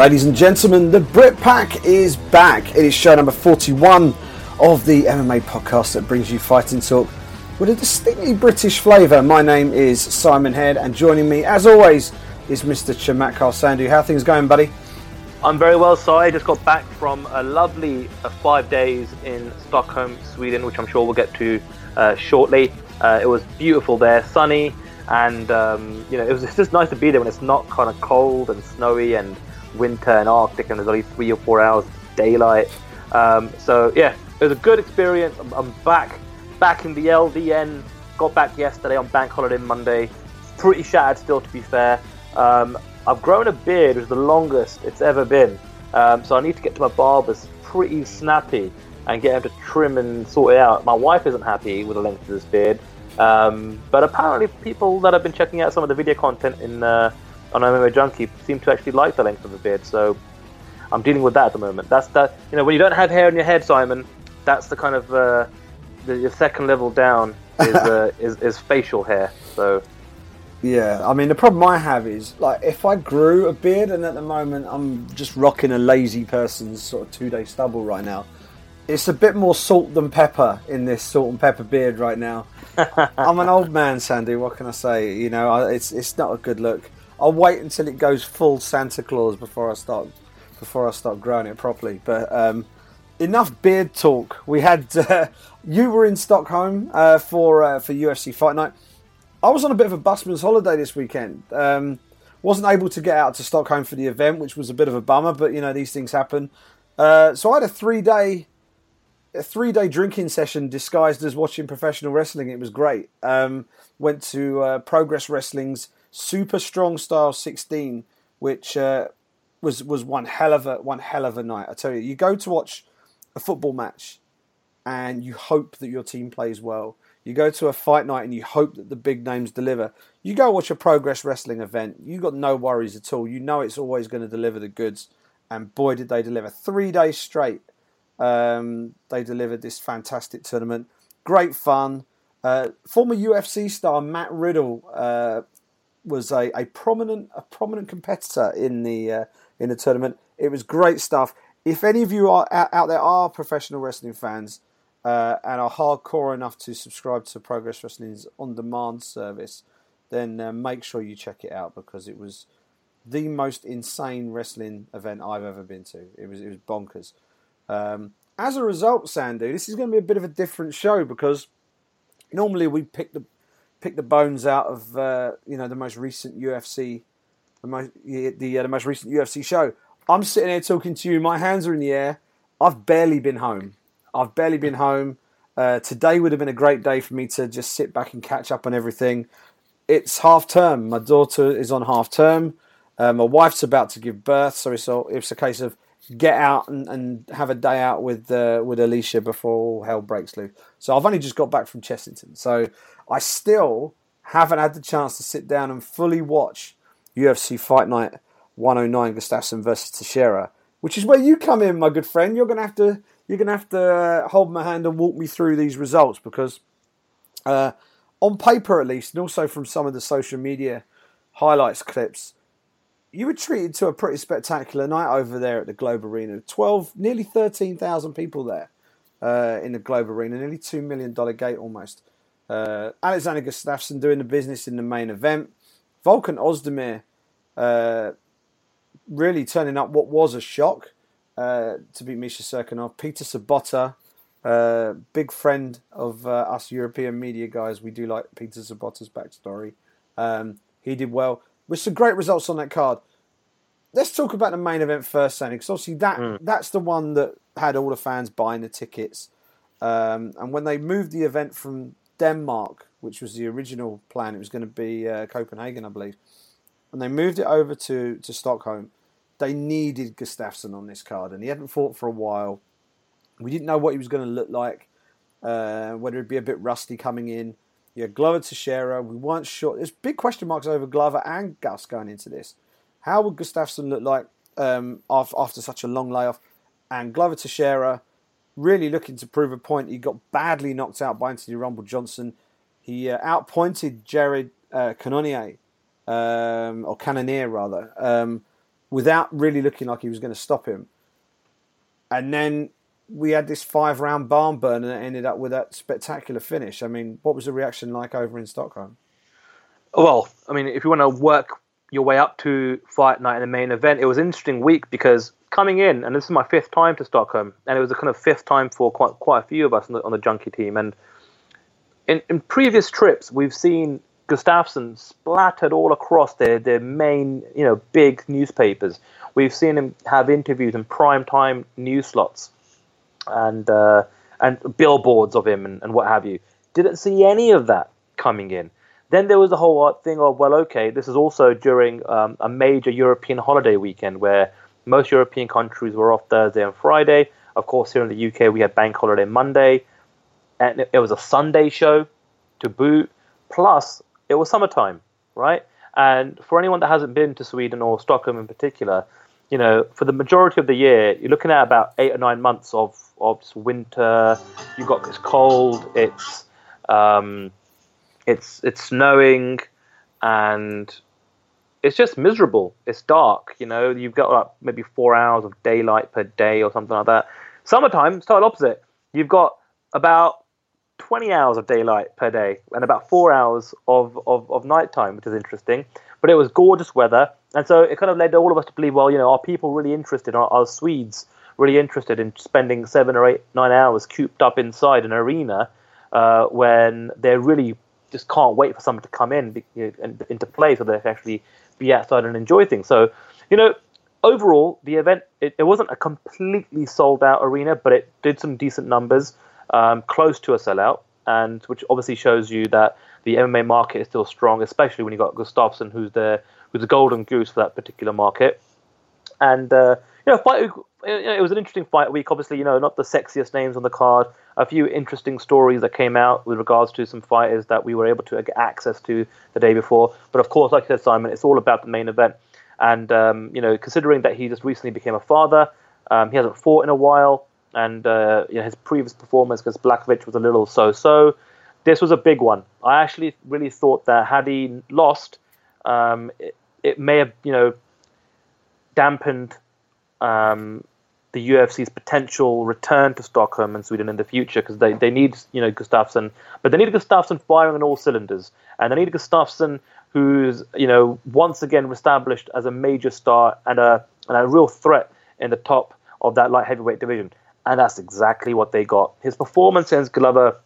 Ladies and gentlemen, the Brit Pack is back. It is show number 41 of the MMA podcast that brings you fighting talk with a distinctly British flavour. My name is Simon Head, and joining me, as always, is Mr. Chamak Sandhu. How things going, buddy? I'm very well, Si. I just got back from a lovely uh, five days in Stockholm, Sweden, which I'm sure we'll get to uh, shortly. Uh, it was beautiful there, sunny, and um, you know it was just nice to be there when it's not kind of cold and snowy and winter and Arctic, and there's only three or four hours daylight. Um, so yeah, it was a good experience. I'm, I'm, back, back in the LDN. Got back yesterday on Bank Holiday Monday. Pretty shattered still, to be fair. Um, I've grown a beard, which is the longest it's ever been. Um, so I need to get to my barber's pretty snappy and get him to trim and sort it out. My wife isn't happy with the length of this beard. Um, but apparently, people that have been checking out some of the video content in uh, on MMA Junkie seem to actually like the length of the beard. So I'm dealing with that at the moment. That's that. You know, when you don't have hair on your head, Simon, that's the kind of uh, the, your second level down is, uh, is is facial hair. So yeah, I mean the problem I have is like if I grew a beard, and at the moment I'm just rocking a lazy person's sort of two day stubble right now. It's a bit more salt than pepper in this salt and pepper beard right now. I'm an old man, Sandy. What can I say? You know, it's it's not a good look. I'll wait until it goes full Santa Claus before I start before I start growing it properly. But um, enough beard talk. We had uh, you were in Stockholm uh, for uh, for UFC Fight Night. I was on a bit of a busman's holiday this weekend. Um, wasn't able to get out to Stockholm for the event, which was a bit of a bummer. But you know these things happen. Uh, so I had a three day a three day drinking session disguised as watching professional wrestling. It was great. Um, went to uh, Progress Wrestling's Super Strong Style 16, which uh, was was one hell of a one hell of a night. I tell you, you go to watch a football match, and you hope that your team plays well. You go to a fight night and you hope that the big names deliver. You go watch a Progress Wrestling event, you got no worries at all. You know it's always going to deliver the goods, and boy did they deliver! Three days straight, um, they delivered this fantastic tournament. Great fun. Uh, former UFC star Matt Riddle uh, was a, a prominent a prominent competitor in the uh, in the tournament. It was great stuff. If any of you are out there are professional wrestling fans uh, and are hardcore enough to subscribe to Progress Wrestling's on demand service, then uh, make sure you check it out because it was the most insane wrestling event I've ever been to. It was it was bonkers. Um, as a result, Sandhu, this is going to be a bit of a different show because normally we pick the pick the bones out of uh, you know the most recent UFC, the most the uh, the most recent UFC show. I'm sitting here talking to you. My hands are in the air. I've barely been home. I've barely been home. Uh, today would have been a great day for me to just sit back and catch up on everything. It's half term. My daughter is on half term. Uh, my wife's about to give birth, so it's a, it's a case of get out and, and have a day out with uh, with Alicia before hell breaks loose. So I've only just got back from Chessington, so I still haven't had the chance to sit down and fully watch UFC Fight Night 109 Gustafsson versus Teixeira, which is where you come in, my good friend. You're gonna have to you're gonna have to uh, hold my hand and walk me through these results because, uh, on paper at least, and also from some of the social media highlights clips, you were treated to a pretty spectacular night over there at the Globe Arena. Twelve, nearly thirteen thousand people there uh, in the Globe Arena, nearly two million dollar gate almost. Uh, Alexander Gustafsson doing the business in the main event. Volkan Ozdemir uh, really turning up what was a shock uh, to beat Misha Cirkunov. Peter Sobotta, uh, big friend of uh, us European media guys. We do like Peter Sobotta's backstory. Um, he did well. With some great results on that card. Let's talk about the main event first, Sandy, because obviously that mm. that's the one that had all the fans buying the tickets. Um, and when they moved the event from Denmark, which was the original plan. It was going to be uh, Copenhagen, I believe. And they moved it over to, to Stockholm. They needed Gustafsson on this card, and he hadn't fought for a while. We didn't know what he was going to look like, uh, whether it'd be a bit rusty coming in. Yeah, Glover Teixeira, we weren't sure. There's big question marks over Glover and Gus going into this. How would Gustafsson look like um, after, such a long layoff? And Glover Teixeira, really looking to prove a point. He got badly knocked out by Anthony Rumble Johnson. He uh, outpointed Jared uh, Cannonier, um, or Cannonier rather. Um, without really looking like he was going to stop him. And then we had this five round barn burn and it ended up with that spectacular finish. I mean, what was the reaction like over in Stockholm? Well, I mean, if you want to work your way up to fight night in the main event, it was an interesting week because coming in, and this is my fifth time to Stockholm, and it was a kind of fifth time for quite quite a few of us on the, on the junkie team. And in, in previous trips, we've seen Gustafsson splattered all across their, their main, you know, big newspapers. We've seen him have interviews in prime time news slots and uh, and billboards of him and, and what have you. Didn't see any of that coming in. Then there was the whole thing of, well, okay, this is also during um, a major European holiday weekend where most European countries were off Thursday and Friday. Of course, here in the UK, we had bank holiday Monday, and it was a Sunday show to boot. Plus, it was summertime, right? And for anyone that hasn't been to Sweden or Stockholm in particular, you know, for the majority of the year, you're looking at about eight or nine months of of winter. You've got it's cold, it's um, it's it's snowing, and it's just miserable. It's dark. You know, you've got like maybe four hours of daylight per day or something like that. Summertime, it's totally opposite. You've got about 20 hours of daylight per day and about four hours of, of, of nighttime, which is interesting. But it was gorgeous weather. And so it kind of led all of us to believe, well, you know, are people really interested? Are, are Swedes really interested in spending seven or eight, nine hours cooped up inside an arena uh, when they're really just can't wait for someone to come in you know, into play so they can actually be outside and enjoy things? So, you know, overall, the event, it, it wasn't a completely sold out arena, but it did some decent numbers um, close to a sellout, and which obviously shows you that the MMA market is still strong, especially when you got Gustafsson, who's the who's the golden goose for that particular market. And uh, you know, fight. It was an interesting fight week. Obviously, you know, not the sexiest names on the card. A few interesting stories that came out with regards to some fighters that we were able to get access to the day before. But of course, like I said, Simon, it's all about the main event. And um, you know, considering that he just recently became a father, um, he hasn't fought in a while and uh, you know, his previous performance against Blachowicz was a little so-so. This was a big one. I actually really thought that had he lost, um, it, it, may have you know dampened um, the UFC's potential return to Stockholm and Sweden in the future because they, they need you know Gustafsson, but they need Gustafsson firing on all cylinders, and they need Gustafsson who's you know once again established as a major star and a and a real threat in the top of that light heavyweight division and that's exactly what they got. His performance against Glover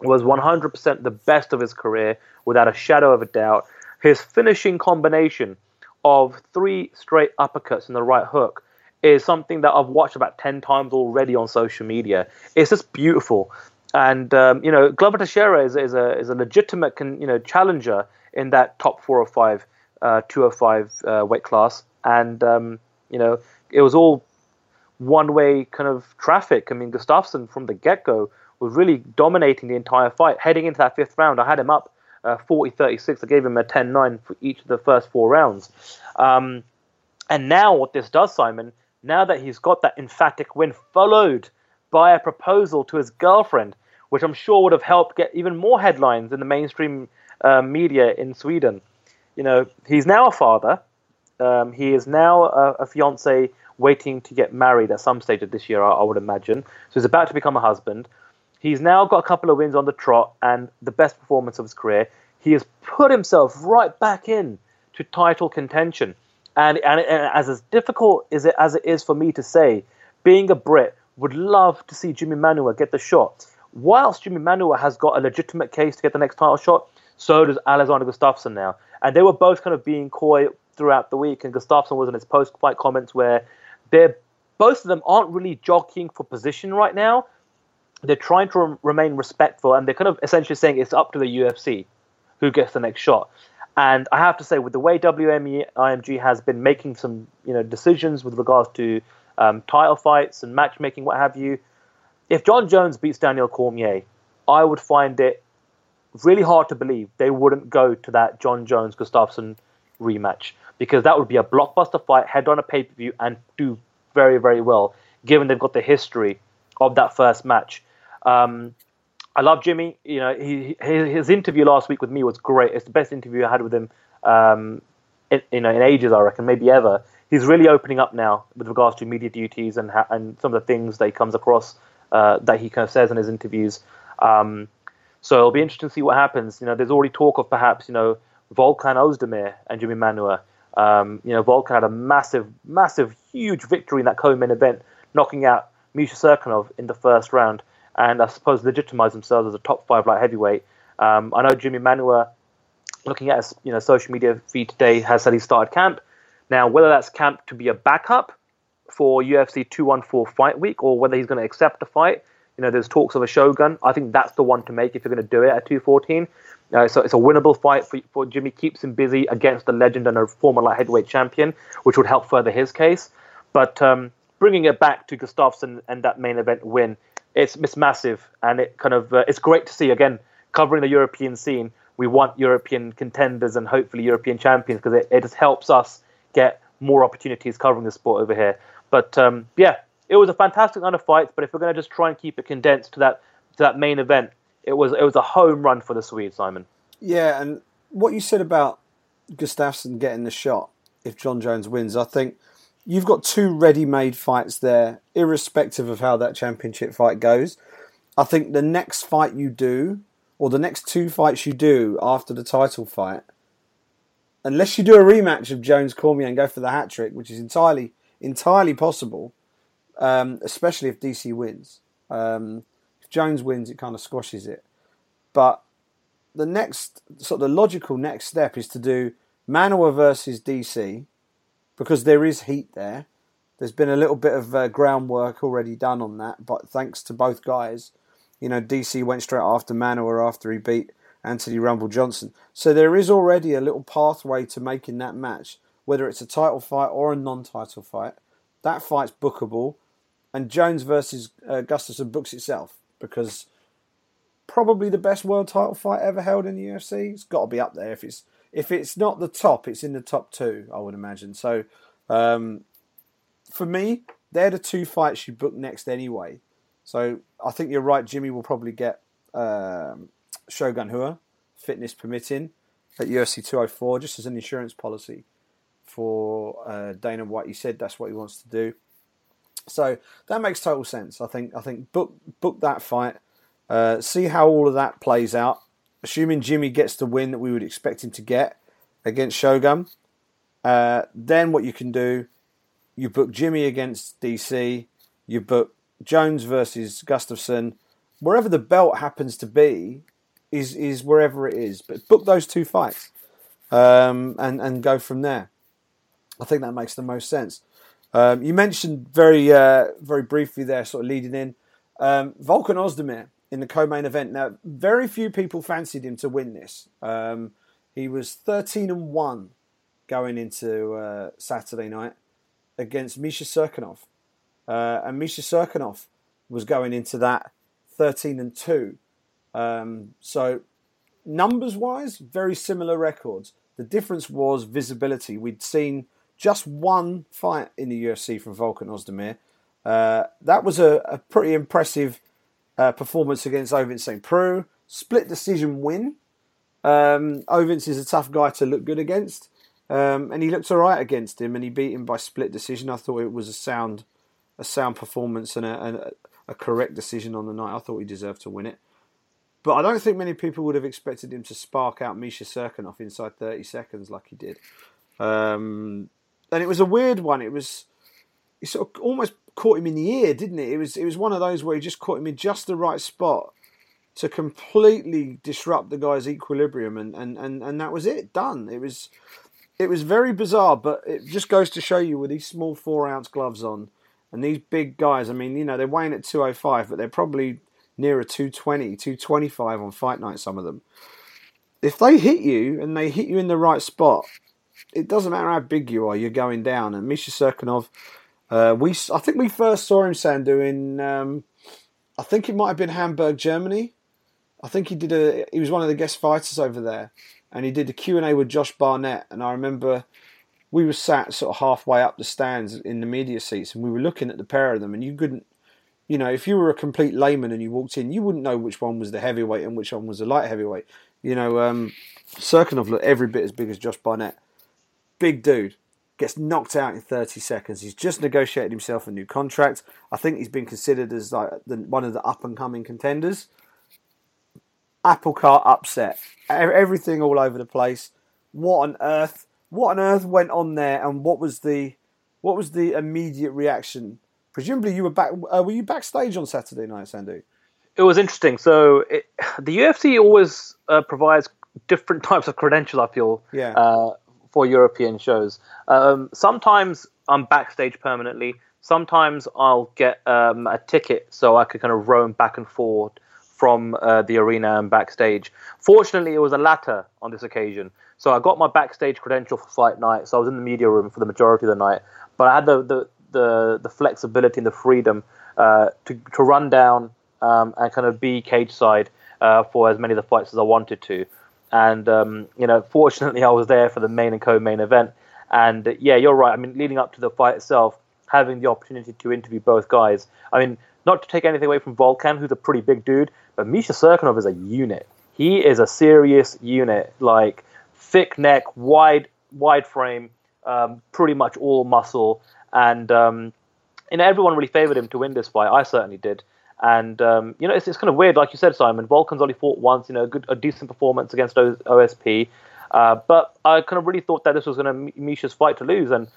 was 100% the best of his career, without a shadow of a doubt. His finishing combination of three straight uppercuts and the right hook is something that I've watched about 10 times already on social media. It's just beautiful. And, um, you know, Glover Teixeira is, is, a, is a legitimate you know, challenger in that top four or five, uh, 205 uh, weight class. And, um, you know, it was all one way kind of traffic. I mean, Gustafsson from the get go was really dominating the entire fight. Heading into that fifth round, I had him up uh, 40 36. I gave him a 10 9 for each of the first four rounds. Um, and now, what this does, Simon, now that he's got that emphatic win, followed by a proposal to his girlfriend, which I'm sure would have helped get even more headlines in the mainstream uh, media in Sweden. You know, he's now a father. Um, he is now a, a fiance waiting to get married at some stage of this year, I, I would imagine. So he's about to become a husband. He's now got a couple of wins on the trot and the best performance of his career. He has put himself right back in to title contention. And, and, and as, as difficult as it, as it is for me to say, being a Brit, would love to see Jimi Manuwa get the shot. Whilst Jimi Manuwa has got a legitimate case to get the next title shot, so does Alexander Gustafsson now. And they were both kind of being coy throughout the week. And Gustafsson was in his post fight comments where they're both of them aren't really jockeying for position right now. They're trying to re- remain respectful, and they're kind of essentially saying it's up to the UFC who gets the next shot. And I have to say, with the way WME IMG has been making some you know decisions with regards to um, title fights and matchmaking, what have you, if Jon Jones beats Daniel Cormier, I would find it really hard to believe they wouldn't go to that Jon Jones Gustafsson rematch because that would be a blockbuster fight, head on a pay per view, and do very, very well, given they've got the history of that first match. Um, I love Jimi. You know, he, his interview last week with me was great. It's the best interview I had with him, um, in, you know, in ages, I reckon, maybe ever. he's really opening up now with regards to media duties and ha- and some of the things that he comes across uh, that he kind of says in his interviews. Um, so it'll be interesting to see what happens. You know, there's already talk of perhaps you know Volkan Ozdemir and Jimi Manuwa. Um, you know, Volkan had a massive, massive, huge victory in that co-main event, knocking out Misha Cirkunov in the first round, and I suppose legitimize themselves as a top five light heavyweight. Um, I know Jimi Manuwa, looking at his you know social media feed today, has said he started camp. Now, whether that's camp to be a backup for UFC 214 Fight Week or whether he's going to accept the fight, you know, there's talks of a Shogun. I think that's the one to make if you're going to do it at 214. Uh, so it's a winnable fight for, for Jimi. Keeps him busy against a legend and a former light heavyweight champion, which would help further his case. But um, bringing it back to Gustafsson and that main event win, it's, it's massive, and it kind of uh, it's great to see again covering the European scene. We want European contenders and hopefully European champions because it, it just helps us get more opportunities covering the sport over here. But um, yeah, it was a fantastic night of fights. But if we're going to just try and keep it condensed to that to that main event, it was it was a home run for the Swede, Simon. Yeah, and what you said about Gustafsson getting the shot if Jon Jones wins, I think you've got two ready-made fights there, irrespective of how that championship fight goes. I think the next fight you do, or the next two fights you do after the title fight, unless you do a rematch of Jones Cormier and go for the hat trick, which is entirely entirely possible, um, especially if DC wins. Um, if Jones wins, it kind of squashes it. But the next sort of the logical next step is to do Manuwa versus DC because there is heat there. There's been a little bit of uh, groundwork already done on that, but thanks to both guys, you know, DC went straight after Manuwa after he beat Anthony Rumble Johnson. So there is already a little pathway to making that match, whether it's a title fight or a non-title fight. That fight's bookable, and Jones versus uh, Gustafsson books itself because probably the best world title fight ever held in the UFC. It's got to be up there. If it's if it's not the top, it's in the top two, I would imagine. So um, for me, they're the two fights you book next anyway. So I think you're right. Jimi will probably get um, Shogun Rua, fitness permitting, at UFC 204, just as an insurance policy for uh, Dana White. He said that's what he wants to do. So that makes total sense. I think I think book book that fight, uh, see how all of that plays out. Assuming Jimi gets the win that we would expect him to get against Shogun, uh, then what you can do, you book Jimi against DC, you book Jones versus Gustafsson, wherever the belt happens to be, is is wherever it is. But book those two fights, um, and and go from there. I think that makes the most sense. Um, you mentioned very uh, very briefly there, sort of leading in, um, Volkan Ozdemir in the co-main event. Now, very few people fancied him to win this. Um, he was 13 and one going into uh, Saturday night against Misha Cirkunov, uh, and Misha Cirkunov was going into that 13 and two. Um, so, numbers wise, very similar records. The difference was visibility. We'd seen just one fight in the UFC from Volkan Ozdemir. Uh, that was a, a pretty impressive uh, performance against Ovince St. Preux. Split decision win. Um, Ovince is a tough guy to look good against. Um, and he looked all right against him, and he beat him by split decision. I thought it was a sound, a sound performance and a, a, a correct decision on the night. I thought he deserved to win it, but I don't think many people would have expected him to spark out Misha Cirkunov inside 30 seconds like he did. Um, and it was a weird one. It was it sort of almost caught him in the ear, didn't it? It was it was one of those where he just caught him in just the right spot to completely disrupt the guy's equilibrium, and and and, and that was it. Done. It was it was very bizarre, but it just goes to show you with these small four ounce gloves on and these big guys. I mean, you know, they're weighing at two oh five, but they're probably nearer 220, 225 on fight night. Some of them. If they hit you and they hit you in the right spot, it doesn't matter how big you are, you're going down. And Misha Cirkunov, uh, we I think we first saw him Sandhu in um, I think it might have been Hamburg, Germany. I think he did a he was one of the guest fighters over there, and he did a Q and A with Josh Barnett. And I remember we were sat sort of halfway up the stands in the media seats, and we were looking at the pair of them, and you couldn't. You know, if you were a complete layman and you walked in, you wouldn't know which one was the heavyweight and which one was the light heavyweight. You know, um, Cirkunov looked every bit as big as Josh Barnett big dude, gets knocked out in 30 seconds. He's just negotiated himself a new contract. I think he's been considered as like the, one of the up and coming contenders. Apple cart upset. Everything all over the place. What on earth? What on earth went on there? And what was the what was the immediate reaction? Presumably, you were back. Uh, were you backstage on Saturday night, Sandhu? It was interesting. So it, the UFC always uh, provides different types of credentials. I feel. Yeah. Uh, for European shows. Um, sometimes I'm backstage permanently. Sometimes I'll get um, a ticket so I could kind of roam back and forth from uh, the arena and backstage. Fortunately, it was a latter on this occasion. So I got my backstage credential for fight night. So I was in the media room for the majority of the night. But I had the the the, the flexibility and the freedom uh, to to run down um, and kind of be cage side uh, for as many of the fights as I wanted to. And um, you know, fortunately, I was there for the main and co-main event. And uh, yeah, you're right. I mean, leading up to the fight itself, having the opportunity to interview both guys. I mean, not to take anything away from Volkan, who's a pretty big dude, but Misha Cirkunov is a unit. He is a serious unit, like thick neck, wide wide frame, um, pretty much all muscle, and um, know everyone really favored him to win this fight. I certainly did. And um, you know, it's, it's kind of weird, like you said, Simon. Volkan's only fought once. You know, a good, a decent performance against OSP. Uh, but I kind of really thought that this was going to Misha's fight to lose. And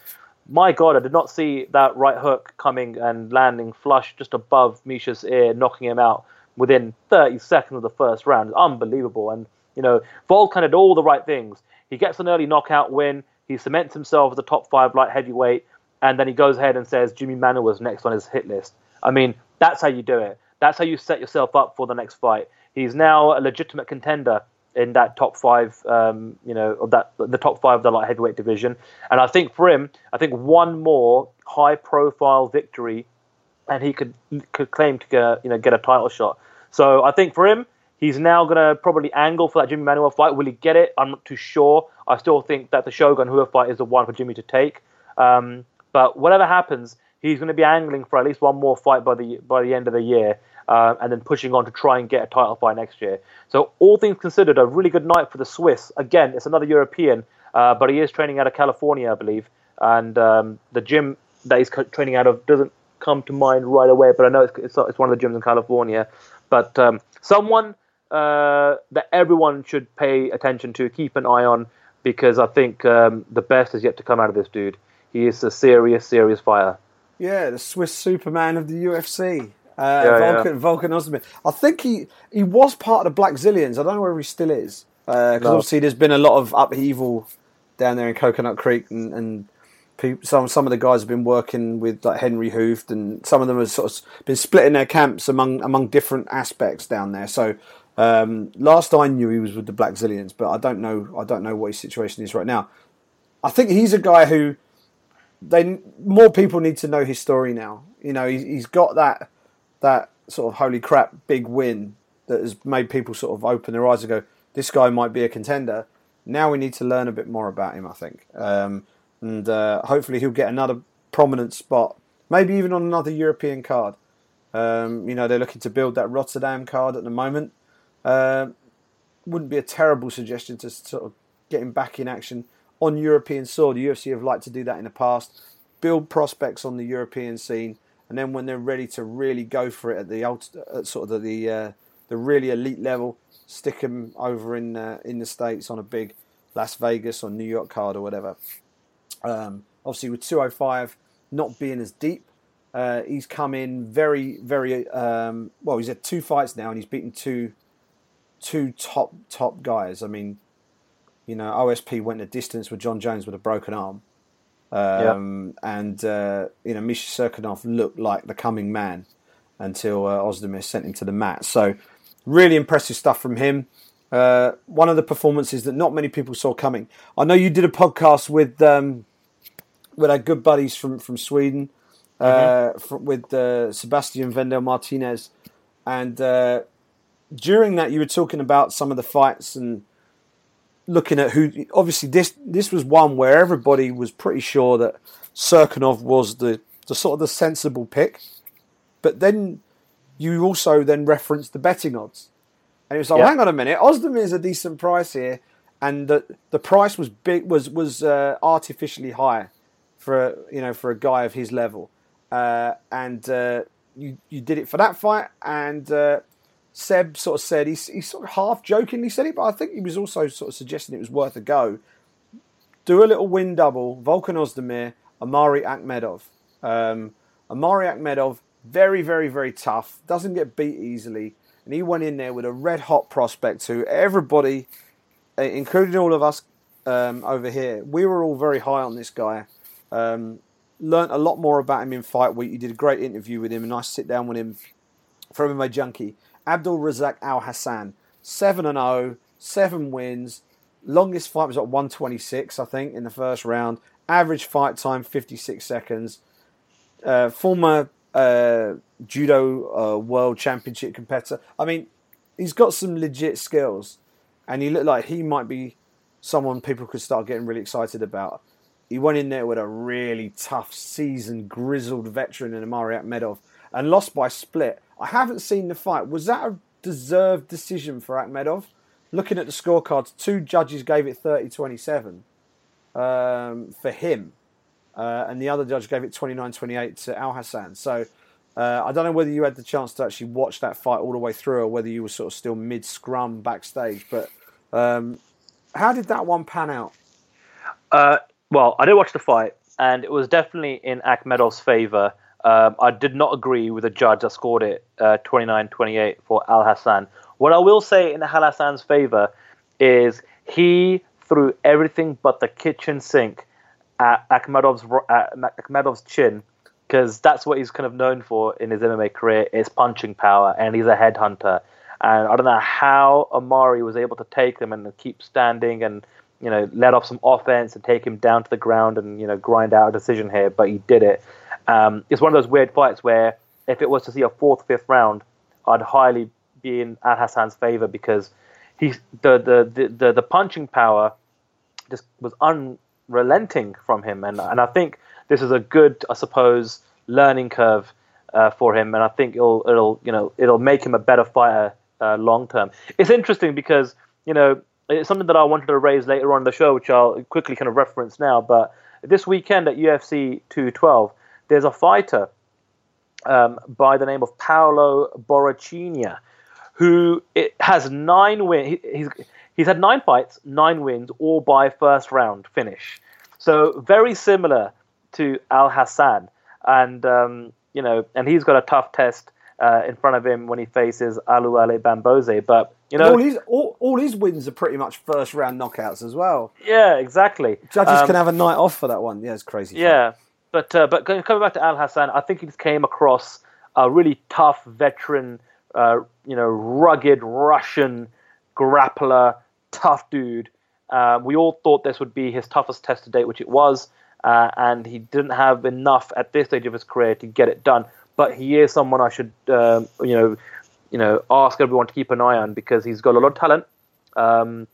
my God, I did not see that right hook coming and landing flush just above Misha's ear, knocking him out within 30 seconds of the first round. Unbelievable. And you know, Volkan did all the right things. He gets an early knockout win. He cements himself as a top five light heavyweight, and then he goes ahead and says Jimi Manuwa was next on his hit list. I mean, that's how you do it. That's how you set yourself up for the next fight. He's now a legitimate contender in that top five, um, you know, of that the top five of the light heavyweight division. And I think for him, I think one more high-profile victory, and he could could claim to get you know get a title shot. So I think for him, he's now going to probably angle for that Jimi Manuwa fight. Will he get it? I'm not too sure. I still think that the Shogun Rua fight is the one for Jimi to take. Um, but whatever happens, he's going to be angling for at least one more fight by the by the end of the year, uh, and then pushing on to try and get a title fight next year. So all things considered, a really good night for the Swiss. Again, it's another European, uh, but he is training out of California, I believe, and um, the gym that he's training out of doesn't come to mind right away, but I know it's, it's, it's one of the gyms in California. But um, someone uh, that everyone should pay attention to, keep an eye on, because I think um, the best is yet to come out of this dude. He is a serious, serious fighter. Yeah, the Swiss Superman of the UFC. Uh, yeah, Volkan, yeah. Ozdemir. I think he he was part of the Blackzilians. I don't know where he still is because uh, no. obviously there's been a lot of upheaval down there in Coconut Creek, and, and people, some some of the guys have been working with like Henry Hooft, and some of them have sort of been splitting their camps among among different aspects down there. So um, last I knew, he was with the Blackzilians, but I don't know I don't know what his situation is right now. I think he's a guy who they more people need to know his story now. You know, he's, he's got that that sort of holy crap big win that has made people sort of open their eyes and go, this guy might be a contender. Now we need to learn a bit more about him, I think, um, and uh, hopefully he'll get another prominent spot, maybe even on another European card. Um, you know, they're looking to build that Rotterdam card at the moment. Uh, wouldn't be a terrible suggestion to sort of get him back in action on European soil. The UFC have liked to do that in the past, build prospects on the European scene, and then when they're ready to really go for it at the at sort of the uh, the really elite level, stick them over in uh, in the states on a big Las Vegas or New York card or whatever. Um, obviously, with 205 not being as deep, uh, he's come in very very um, well. He's had two fights now, and he's beaten two two top top guys. I mean, you know, OSP went a distance with Jon Jones with a broken arm. Um, yeah. And, uh, you know, Misha Cirkunov looked like the coming man until uh, Ozdemir sent him to the mat. So, really impressive stuff from him. Uh, one of the performances that not many people saw coming. I know you did a podcast with um, with our good buddies from from Sweden, uh, mm-hmm. with uh, Sebastian Vendel Martinez, and uh, during that you were talking about some of the fights and looking at who obviously this this was one where everybody was pretty sure that Cirkunov was the, the sort of the sensible pick, but then you also then referenced the betting odds, and it was like, yeah. hang on a minute, Ozdemir is a decent price here, and the the price was big was was uh, artificially high for you know for a guy of his level, uh, and uh, you you did it for that fight. And uh, Seb sort of said he he sort of half jokingly said it, but I think he was also sort of suggesting it was worth a go. Do a little win double, Volkan Ozdemir, Omari Akhmedov. Um, Omari Akhmedov, very very very tough, doesn't get beat easily, and he went in there with a red hot prospect who everybody, including all of us um, over here, we were all very high on this guy. Um, learned a lot more about him in fight week. You did a great interview with him, a nice sit down with him from MMA Junkie. Abdul Razak Al Hassan, 7 and 0, 7 wins. Longest fight was at 126, I think, in the first round. Average fight time 56 seconds. Uh, former uh, judo uh, world championship competitor. I mean, he's got some legit skills, and he looked like he might be someone people could start getting really excited about. He went in there with a really tough, seasoned, grizzled veteran in Omari Akhmedov and lost by split. I haven't seen the fight. Was that a deserved decision for Akhmedov? Looking at the scorecards, two judges gave it 30 27 um, for him, uh, and the other judge gave it 29 28 to Al Hassan. So uh, I don't know whether you had the chance to actually watch that fight all the way through or whether you were sort of still mid scrum backstage, but um, how did that one pan out? Uh, well, I did watch the fight, and it was definitely in Akhmedov's favor. Um, I did not agree with the judge that scored it uh, 29-28 for Al Hassan. What I will say in Al Hassan's favor is he threw everything but the kitchen sink at Akhmedov's, at Akhmedov's chin because that's what he's kind of known for in his MMA career is punching power, and he's a headhunter. And I don't know how Omari was able to take him and keep standing and you know let off some offense and take him down to the ground and you know grind out a decision here, but he did it. Um, it's one of those weird fights where if it was to see a fourth, fifth round, I'd highly be in Al Hassan's favor because he's the, the the, the the punching power just was unrelenting from him, and and I think this is a good, I suppose, learning curve uh, for him, and I think it'll it'll you know it'll make him a better fighter uh, long term. It's interesting because you know it's something that I wanted to raise later on in the show, which I'll quickly kind of reference now. But this weekend at UFC 212, there's a fighter um, by the name of Paulo Borrachinha, who it has nine wins. He, he's he's had nine fights, nine wins, all by first round finish. So very similar to Al Hassan, and um, you know, and he's got a tough test uh, in front of him when he faces Oluwale Bamgbose. But you know, all his all, all his wins are pretty much first round knockouts as well. Yeah, exactly. Judges um, can have a night off for that one. Yeah, it's crazy. Yeah, fun. But uh, but coming back to Al Hassan, I think he just came across a really tough veteran, uh, you know, rugged Russian grappler, tough dude. Uh, we all thought this would be his toughest test to date, which it was, uh, and he didn't have enough at this stage of his career to get it done but he is someone I should um, you know you know ask everyone to keep an eye on because he's got a lot of talent. Um,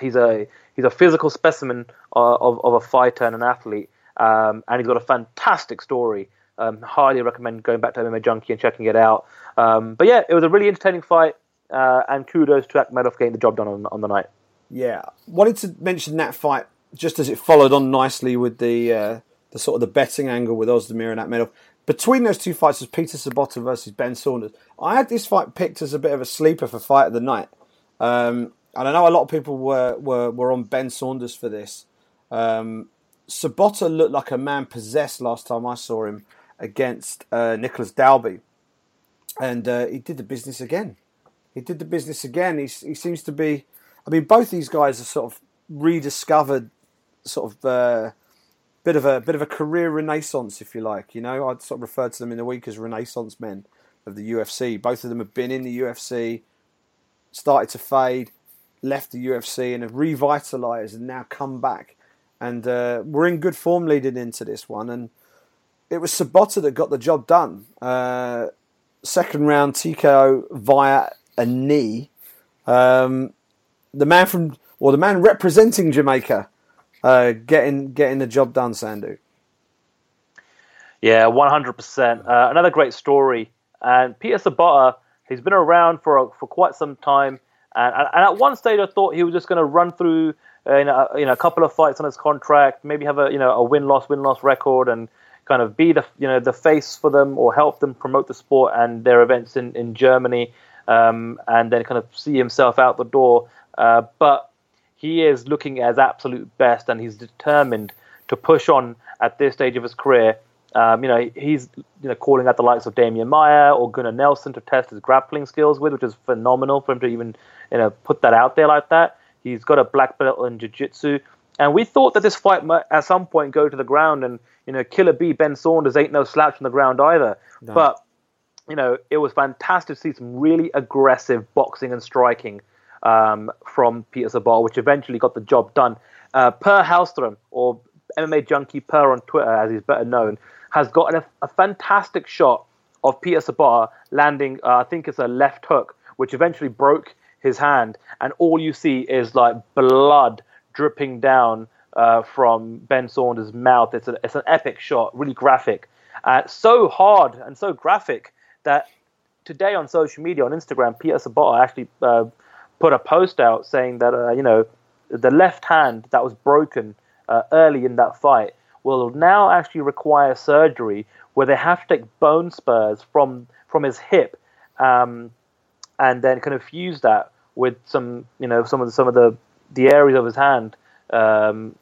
he's a he's a physical specimen of, of, of a fighter and an athlete, um, and he's got a fantastic story. Um, highly recommend going back to MMA Junkie and checking it out. Um, but yeah, it was a really entertaining fight, uh, and kudos to Akhmedov getting the job done on, on the night. Yeah, wanted to mention that fight just as it followed on nicely with the uh, the sort of the betting angle with Ozdemir and Akhmedov between those two fights was Peter Sobotta versus Ben Saunders. I had this fight picked as a bit of a sleeper for fight of the night. Um, and I know a lot of people were, were, were on Ben Saunders for this. Um, Sobotta looked like a man possessed last time I saw him against uh, Nicolas Dalby. And uh, he did the business again. He did the business again. He, he seems to be. I mean, both these guys are sort of rediscovered, sort of. Uh, bit of a bit of a career renaissance, if you like. You know, I'd sort of refer to them in the week as renaissance men of the UFC. Both of them have been in the UFC, started to fade, left the UFC, and have revitalised and now come back. And uh, we're in good form leading into this one. And it was Sobotta that got the job done. Uh, second round TKO via a knee. Um, the man from, or the man representing Jamaica, uh, getting getting the job done, Sandhu. Yeah, one hundred percent. Uh, another great story. And Peter Sobotta, he's been around for for quite some time. And, and at one stage, I thought he was just going to run through uh, you, know, you know, a couple of fights on his contract, maybe have a you know a win loss win loss record, and kind of be the you know the face for them or help them promote the sport and their events in in Germany, um, and then kind of see himself out the door. Uh, but he is looking as absolute best, and he's determined to push on at this stage of his career. Um, you know, he's you know calling out the likes of Damian Maia or Gunnar Nelson to test his grappling skills with, which is phenomenal for him to even you know put that out there like that. He's got a black belt in jiu-jitsu. And we thought that this fight might at some point go to the ground, and you know, Killer B Ben Saunders ain't no slouch on the ground either. No. But you know, it was fantastic to see some really aggressive boxing and striking um, from Peter Sobotta, which eventually got the job done. Uh, per Hellstrom, or MMA Junkie Per on Twitter, as he's better known, has gotten a, a fantastic shot of Peter Sobotta landing, uh, I think it's a left hook, which eventually broke his hand, and all you see is like blood dripping down uh, from Ben Saunders' mouth. It's, a, it's an epic shot, really graphic. Uh, so hard and so graphic that today on social media, on Instagram, Peter Sobotta actually uh, put a post out saying that, uh, you know, the left hand that was broken uh, early in that fight will now actually require surgery where they have to take bone spurs from, from his hip um, and then kind of fuse that with some, you know, some of the, some of the, the areas of his hand um,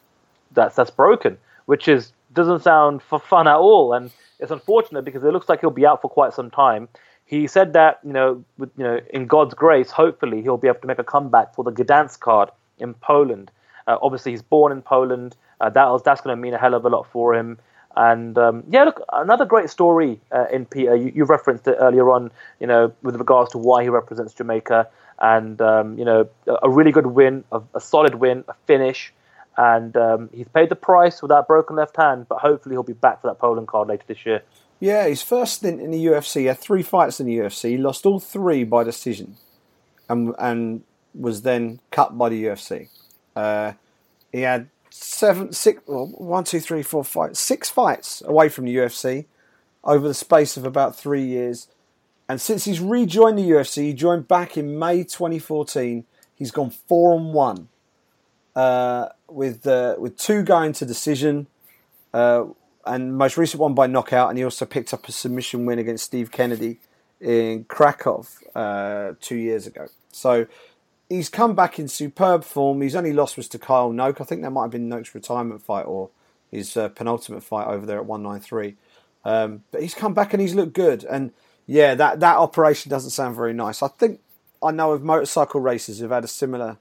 that's that's broken, which is doesn't sound for fun at all, and it's unfortunate because it looks like he'll be out for quite some time. He said that you know, with, you know, in God's grace, hopefully he'll be able to make a comeback for the Gdansk card in Poland. Uh, obviously, he's born in Poland. Uh, that that's going to mean a hell of a lot for him. And um, yeah, look, another great story uh, in Peter. You, you, referenced it earlier on, you know, with regards to why he represents Jamaica, and um, you know, a, really good win, a, a solid win, a finish and um, he's paid the price with that broken left hand. But hopefully, he'll be back for that Poland card later this year. Yeah, his first stint in the UFC, had three fights in the UFC. He lost all three by decision, and and was then cut by the UFC. Uh, he had seven, six, well, one, two, three, four, five, six fights away from the UFC over the space of about three years. And since he's rejoined the UFC, he joined back in May 2014. He's gone four and one uh, with uh, with two going to decision, uh, and most recent one by knockout. And he also picked up a submission win against Steve Kennedy in Krakow uh, two years ago. So he's come back in superb form. His only loss was to Kyle Noke. I think that might have been Noke's retirement fight or his uh, penultimate fight over there at 193. Um, but he's come back and he's looked good. And yeah, that, that operation doesn't sound very nice. I think I know of motorcycle racers who've had a similar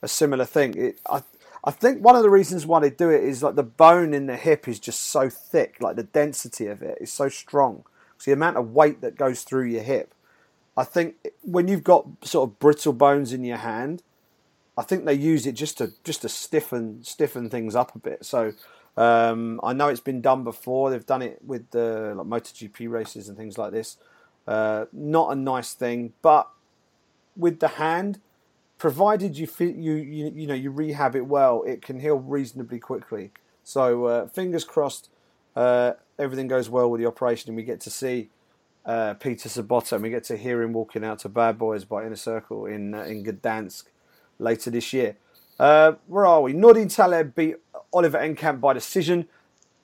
a similar thing. It, I I think one of the reasons why they do it is like the bone in the hip is just so thick, like the density of it is so strong. So the amount of weight that goes through your hip. I think when you've got sort of brittle bones in your hand, I think they use it just to just to stiffen stiffen things up a bit. So um, I know it's been done before. They've done it with the like MotoGP races and things like this. Uh, not a nice thing, but with the hand, provided you, you you you know you rehab it well, it can heal reasonably quickly. So uh, fingers crossed, uh, everything goes well with the operation, and we get to see uh, Peter Sobotta, and we get to hear him walking out to Bad Boys by Inner Circle in uh, in Gdansk later this year. Uh, where are we? Nordine Taleb beat Oliver Enkamp by decision.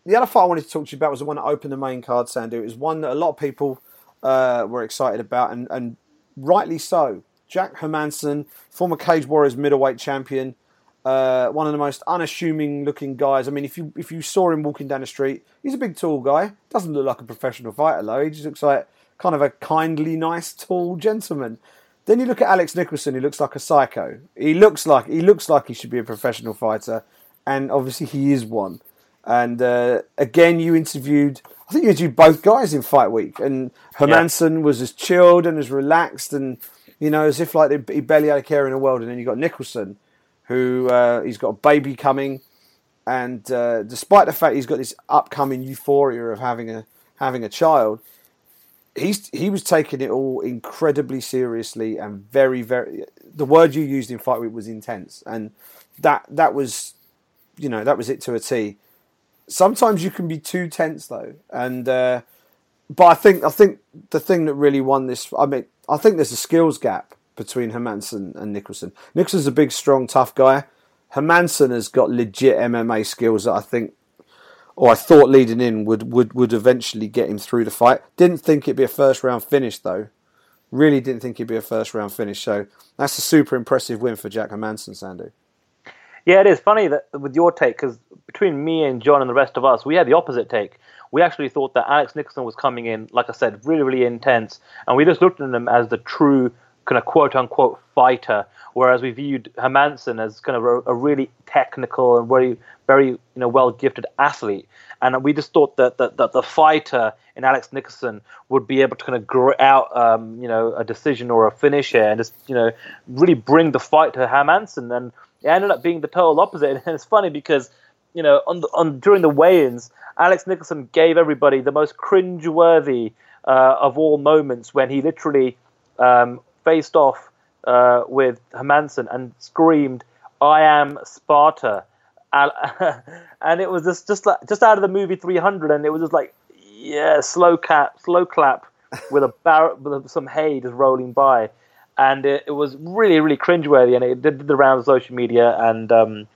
The other fight I wanted to talk to you about was the one that opened the main card, Sandhu. It was one that a lot of people uh, were excited about, and, and rightly so. Jack Hermansson, former Cage Warriors middleweight champion, uh, one of the most unassuming looking guys. I mean, if you if you saw him walking down the street, he's a big, tall guy. Doesn't look like a professional fighter though. He just looks like kind of a kindly, nice, tall gentleman. Then you look at Alex Nicolson. He looks like a psycho. He looks like he looks like he should be a professional fighter, and obviously he is one. And uh, again, you interviewed. I think you interviewed both guys in Fight Week, and Hermansson yeah. was as chilled and as relaxed and you know, as if like he barely had a care in the world. And then you got Nicolson, who uh, he's got a baby coming, and uh, despite the fact he's got this upcoming euphoria of having a having a child, he's he was taking it all incredibly seriously and very very. The word you used in fight week was intense, and that that was, you know, that was it to a T. Sometimes you can be too tense though, and uh, but I think I think the thing that really won this. I mean, I think there's a skills gap between Hermansson and Nicolson. Nicolson's a big, strong, tough guy. Hermansson has got legit MMA skills that I think, or I thought leading in would, would, would eventually get him through the fight. Didn't think it'd be a first round finish though. Really didn't think it'd be a first round finish. So that's a super impressive win for Jack Hermansson, Sandhu. Yeah, it is funny that with your take because between me and John and the rest of us, we had the opposite take. We actually thought that Alex Nicolson was coming in, like I said, really, really intense, and we just looked at him as the true kind of quote unquote fighter, whereas we viewed Hermansson as kind of a, a really technical and very, very you know well gifted athlete. And we just thought that, that, that the fighter in Alex Nicolson would be able to kind of grow out, um, you know, a decision or a finish here and just, you know, really bring the fight to Hermansson. And it ended up being the total opposite. And it's funny because, you know, on, the, on during the weigh-ins, Alex Nicolson gave everybody the most cringe-worthy uh, of all moments when he literally um, faced off uh, with Hermansson and screamed, "I am Sparta," and it was just just like just out of the movie 300, and it was just like, yeah, slow clap, slow clap with a bar- with some hay just rolling by, and it, it was really really cringeworthy, and it did the rounds of social media, and um,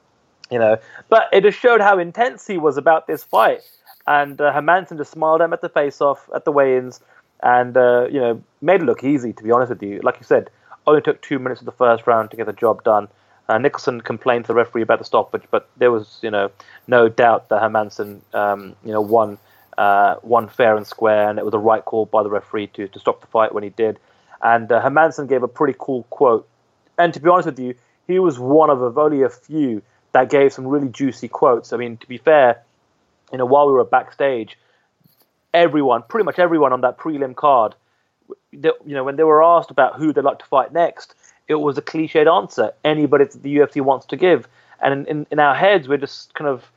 you know, but it just showed how intense he was about this fight. And uh, Hermansson just smiled at him at the face-off at the weigh-ins, and uh, you know made it look easy. To be honest with you, like you said, only took two minutes of the first round to get the job done. Uh, Nicolson complained to the referee about the stoppage, but there was you know no doubt that Hermansson um, you know won uh, won fair and square, and it was the right call by the referee to to stop the fight when he did. And uh, Hermansson gave a pretty cool quote. And to be honest with you, he was one of only a few that gave some really juicy quotes. I mean, to be fair, you know, while we were backstage, everyone, pretty much everyone on that prelim card, you know, when they were asked about who they'd like to fight next, it was a cliched answer anybody that the UFC wants to give. And in, in, in, our heads, we're just kind of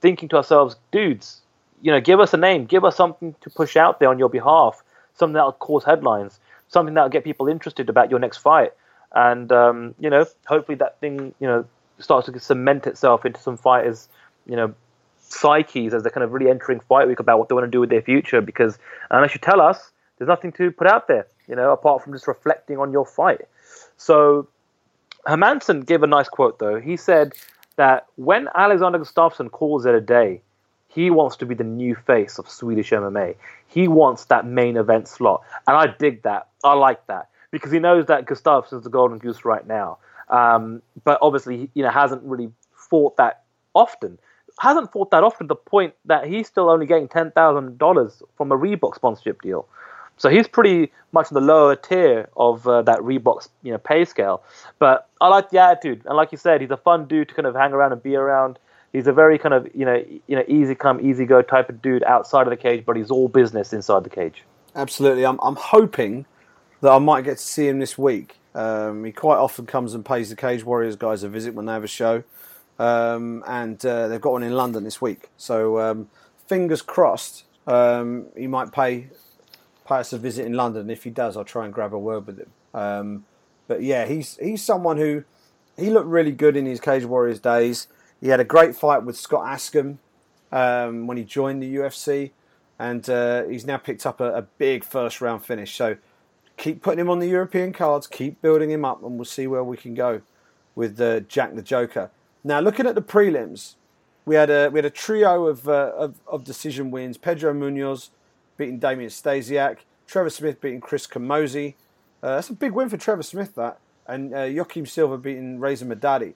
thinking to ourselves, dudes, you know, give us a name, give us something to push out there on your behalf, something that'll cause headlines, something that'll get people interested about your next fight. And, um, you know, hopefully that thing, you know, starts to cement itself into some fighters, you know, psyches as they're kind of really entering fight week about what they want to do with their future. Because unless you tell us, there's nothing to put out there, you know, apart from just reflecting on your fight. So Hermansson gave a nice quote though. He said that when Alexander Gustafsson calls it a day, he wants to be the new face of Swedish MMA. He wants that main event slot, and I dig that. I like that because he knows that Gustafsson's the golden goose right now. Um, but obviously, you know, hasn't really fought that often. Hasn't fought that often to the point that he's still only getting ten thousand dollars from a Reebok sponsorship deal. So he's pretty much the lower tier of uh, that Reebok, you know, pay scale. But I like the attitude, and like you said, he's a fun dude to kind of hang around and be around. He's a very kind of you know you know easy come easy go type of dude outside of the cage, but he's all business inside the cage. Absolutely, I'm I'm hoping that I might get to see him this week. Um, he quite often comes and pays the Cage Warriors guys a visit when they have a show, um, and uh, they've got one in London this week. So um, fingers crossed, um, he might pay pay us a visit in London. If he does, I'll try and grab a word with him. Um, but yeah, he's he's someone who he looked really good in his Cage Warriors days. He had a great fight with Scott Askham um, when he joined the UFC, and uh, he's now picked up a, a big first round finish. So keep putting him on the European cards, keep building him up, and we'll see where we can go with uh, Jack the Joker. Now, looking at the prelims, we had a we had a trio of uh, of, of, decision wins: Pedro Munhoz beating Damian Stasiak, Trevor Smith beating Chris Camozzi. Uh, that's a big win for Trevor Smith, that, and uh, Joaquim Silva beating Reza Madadi.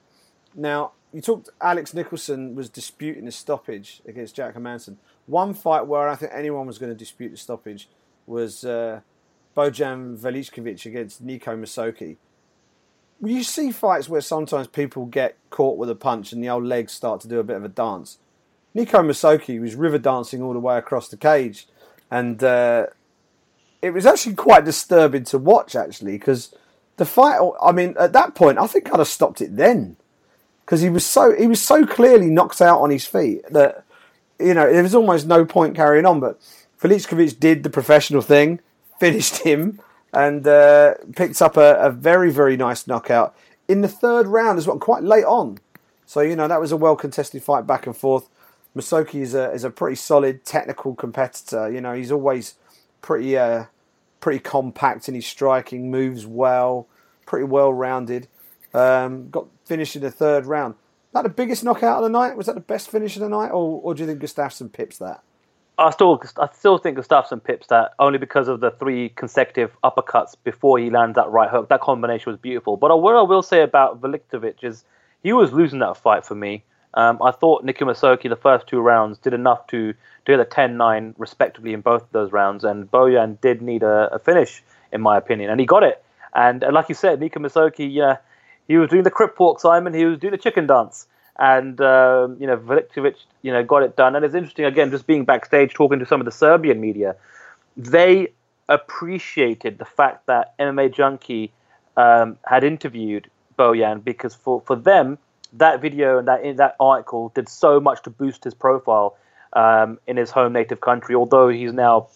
Now, you talked Alex Nicolson was disputing the stoppage against Jack Hermansson. One fight where I think anyone was going to dispute the stoppage was uh, Bojan Velickovic against Nico Musoke. You see fights where sometimes people get caught with a punch and the old legs start to do a bit of a dance. Nico Musoke was river dancing all the way across the cage, and uh, it was actually quite disturbing to watch. Actually, because the fight, I mean, at that point, I think I'd have stopped it then, because he was so he was so clearly knocked out on his feet that you know there was almost no point carrying on. But Velickovic did the professional thing finished him and uh, picked up a, a, very, very nice knockout in the third round as well, quite late on. So, you know, that was a well contested fight back and forth. Musoke is a, is a pretty solid technical competitor. You know, he's always pretty uh, pretty compact in his striking, moves well, pretty well rounded. Um, got finished in the third round. that the biggest knockout of the night? Was that the best finish of the night, or, or do you think Gustafsson pips that? I still, I still think Gustafsson pips that only because of the three consecutive uppercuts before he lands that right hook. That combination was beautiful. But what I will say about Velickovic is he was losing that fight for me. Um, I thought Nicky Musoke the first two rounds did enough to do the 10-9 respectively in both of those rounds, and Bojan did need a, a finish in my opinion, and he got it. And, and like you said, Nicky Musoke, yeah, he was doing the crip walk, Simon. He was doing the chicken dance and um, you know Velickovic, you know, got it done. And it's interesting again, just being backstage talking to some of the Serbian media, they appreciated the fact that MMA Junkie um, had interviewed Bojan because for for them that video and that that article did so much to boost his profile um, in his home native country. Although he's now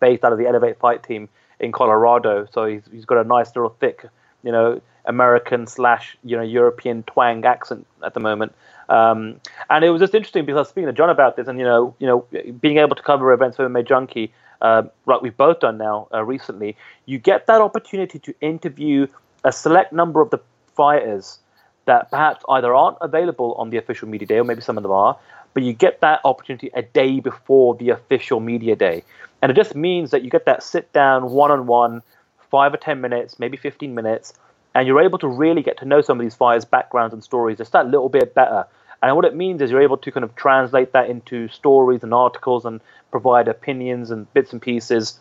based out of the Elevate Fight team in Colorado, so he's he's got a nice little thick, you know, American slash you know European twang accent at the moment. Um, and it was just interesting because I was speaking to John about this, and you know, you know, being able to cover events for MMA Junkie, uh, like we've both done now uh, recently, you get that opportunity to interview a select number of the fighters that perhaps either aren't available on the official media day, or maybe some of them are, but you get that opportunity a day before the official media day, and it just means that you get that sit down one on one, five or ten minutes, maybe fifteen minutes and you're able to really get to know some of these fighters' backgrounds and stories just that little bit better. And what it means is you're able to kind of translate that into stories and articles and provide opinions and bits and pieces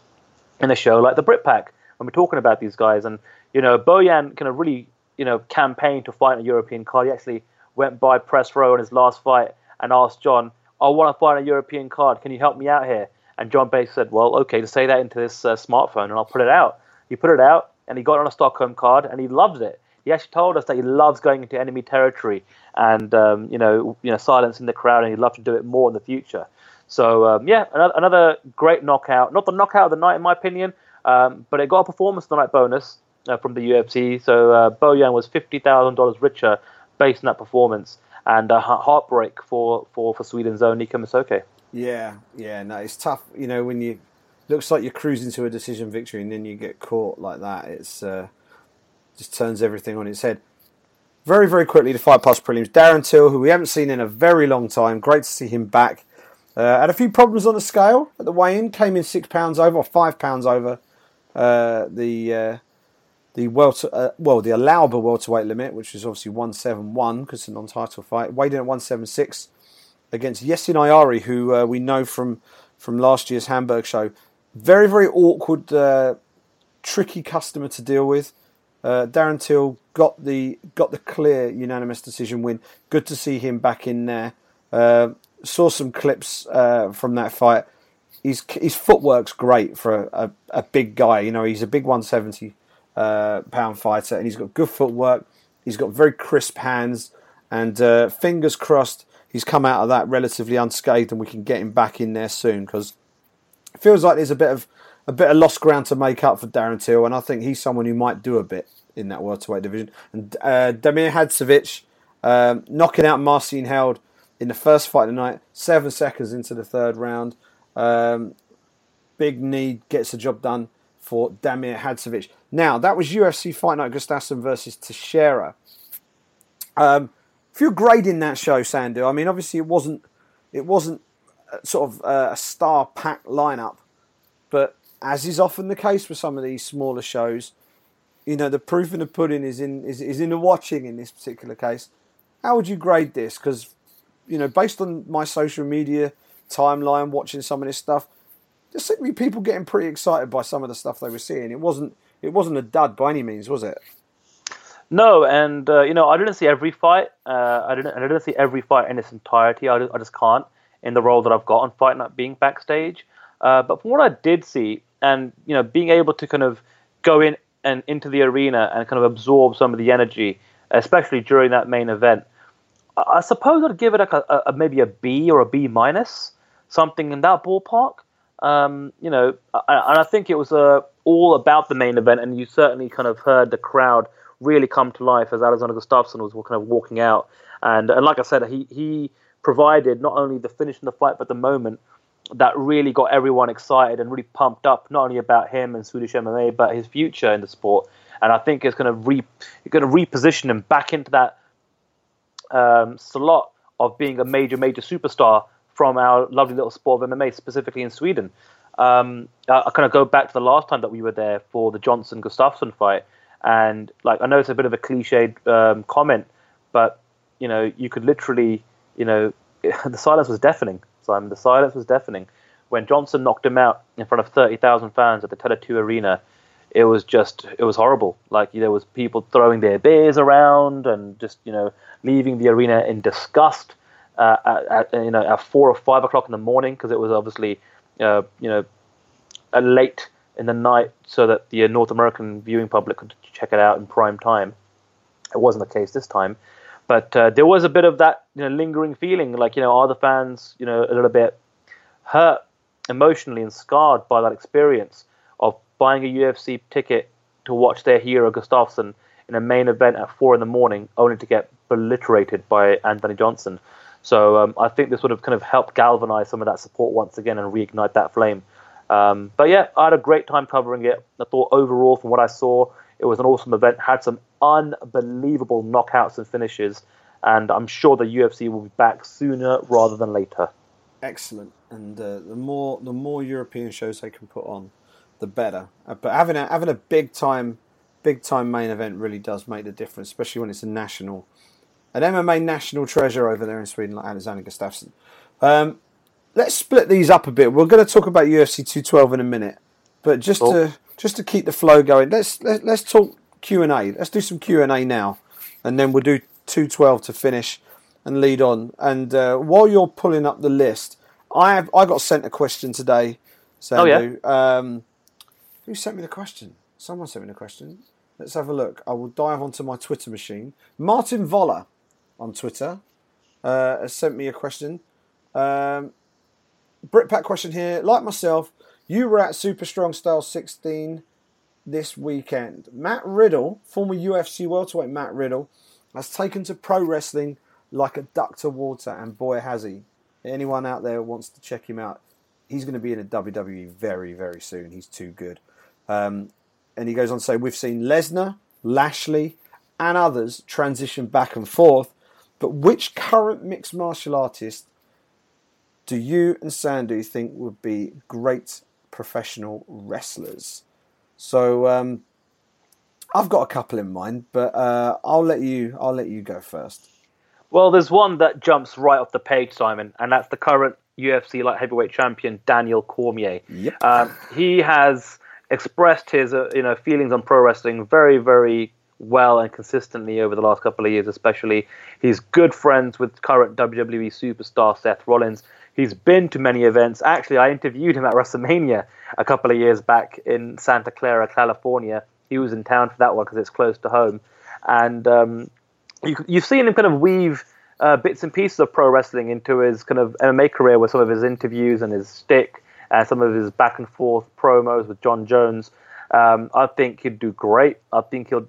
in a show like the Britpack when we're talking about these guys. And you know, Bojan kind of really you know campaigned to fight a European card. He actually went by press row in his last fight and asked John, "I want to fight a European card. Can you help me out here?" And John basically said, "Well, okay, to say that into this uh, smartphone, and I'll put it out." He put it out and he got on a Stockholm card, and he loves it. He actually told us that he loves going into enemy territory and um, you know, you know, silencing the crowd, and he'd love to do it more in the future. So um, yeah, another, another, great knockout. Not the knockout of the night, in my opinion, um, but it got a performance of the night bonus uh, from the UFC. So uh, Bojan was fifty thousand dollars richer based on that performance, and a heartbreak for for for Sweden's own Nico Musoke. Yeah, yeah, no, it's tough. You know, when you looks like you're cruising to a decision victory, and then you get caught like that. It's uh, just turns everything on its head. Very, very quickly, the Fight Pass prelims. Darren Till, who we haven't seen in a very long time, great to see him back. Uh, had a few problems on the scale at the weigh-in. Came in six pounds over, or five pounds over uh, the uh, the welter, uh, well, the allowable welterweight limit, which is obviously one seven one because it's a non-title fight. Weighed in at one seven six against Jessin Ayari, who uh, we know from from last year's Hamburg show very, very awkward, uh, tricky customer to deal with. Uh, Darren Till got the got the clear unanimous decision win. Good to see him back in there. Uh, saw some clips uh, from that fight. His his footwork's great for a, a, a, big guy. You know, he's a big 170 uh, pound fighter, and he's got good footwork. He's got very crisp hands, and uh, fingers crossed he's come out of that relatively unscathed, and we can get him back in there soon because feels like there's a bit of a bit of lost ground to make up for Darren Till, and I think he's someone who might do a bit in that welterweight division. And uh, Damir Hadzovic um, knocking out Marcin Held in the first fight of the night, seven seconds into the third round. Um, big knee gets the job done for Damir Hadzovic. Now that was UFC Fight Night Gustafsson versus Teixeira. Um, if you're grading that show, Sandhu, I mean, obviously it wasn't it wasn't sort of uh, a star packed lineup. But as is often the case with some of these smaller shows, you know the proof in the pudding is in is, is in the watching. In this particular case, how would you grade this? Because you know, based on my social media timeline, watching some of this stuff, there seemed to be people getting pretty excited by some of the stuff they were seeing. It wasn't it wasn't a dud by any means, was it? No, and uh, you know, I didn't see every fight. Uh, I didn't. I didn't see every fight in its entirety. I, I just can't in the role that I've got on Fight Night being backstage. Uh, but from what I did see, and you know, being able to kind of go in and into the arena and kind of absorb some of the energy, especially during that main event, I, suppose I'd give it like a, a, maybe a B or a B minus, something in that ballpark. Um, you know, and I think it was uh, all about the main event, and you certainly kind of heard the crowd really come to life as Alexander Gustafsson was kind of walking out. And, and like I said, he he provided not only the finish in the fight, but the moment that really got everyone excited and really pumped up, not only about him and Swedish MMA, but his future in the sport. And I think it's going to re, going to reposition him back into that um, slot of being a major, major superstar from our lovely little sport of MMA, specifically in Sweden. Um, I, I kind of go back to the last time that we were there for the Johnson Gustafsson fight, and like I know it's a bit of a cliched um, comment, but you know you could literally, you know, the silence was deafening. Simon, the silence was deafening when Johnson knocked him out in front of thirty thousand fans at the Tele2 Arena. It was just, it was horrible. Like there was people throwing their beers around and just, you know, leaving the arena in disgust. Uh, at, at, you know, at four or five o'clock in the morning because it was obviously, uh, you know, late in the night so that the North American viewing public could check it out in prime time. It wasn't the case this time, but uh, there was a bit of that you know lingering feeling, like you know, are the fans you know a little bit hurt emotionally and scarred by that experience of buying a UFC ticket to watch their hero Gustafsson in a main event at four in the morning, only to get obliterated by Anthony Johnson. So um, I think this would have kind of helped galvanize some of that support once again and reignite that flame. Um, but yeah, I had a great time covering it. I thought overall, from what I saw, it was an awesome event. Had some unbelievable knockouts and finishes, and I'm sure the UFC will be back sooner rather than later. Excellent, and uh, the more the more European shows they can put on, the better. Uh, but having a having a big time big time main event really does make the difference, especially when it's a national an MMA national treasure over there in Sweden, like Alexander Gustafsson. Um, let's split these up a bit. We're going to talk about UFC 212 in a minute, but just cool. to just to keep the flow going, let's let, us let us talk Q and A. Let's do some Q and A now, and then we'll do 212 to finish and lead on. And uh, while you're pulling up the list, I have I got sent a question today. Sandhu. Oh yeah. Um, who sent me the question? Someone sent me the question. Let's have a look. I will dive onto my Twitter machine. Martin Voller on Twitter uh, has sent me a question. Um, Britpack question here. Like myself, you were at Super Strong Style 16 this weekend. Matt Riddle, former UFC welterweight Matt Riddle, has taken to pro wrestling like a duck to water, and boy has he. Anyone out there wants to check him out, he's going to be in a WWE very, very soon. He's too good. Um, and he goes on to say, We've seen Lesnar, Lashley, and others transition back and forth but which current mixed martial artist do you and Sandhu think would be great professional wrestlers? So um, I've got a couple in mind, but uh, I'll let you. I'll let you go first. Well, there's one that jumps right off the page, Simon, and that's the current UFC light heavyweight champion Daniel Cormier. Yep. Um, he has expressed his uh, you know feelings on pro wrestling very, very well and consistently over the last couple of years, especially. He's good friends with current WWE superstar Seth Rollins. He's been to many events. Actually, I interviewed him at WrestleMania a couple of years back in Santa Clara, California. He was in town for that one because it's close to home. And um, you, you've seen him kind of weave uh, bits and pieces of pro wrestling into his kind of MMA career with some of his interviews and his stick and some of his back and forth promos with Jon Jones. Um, I think he'd do great. I think he'll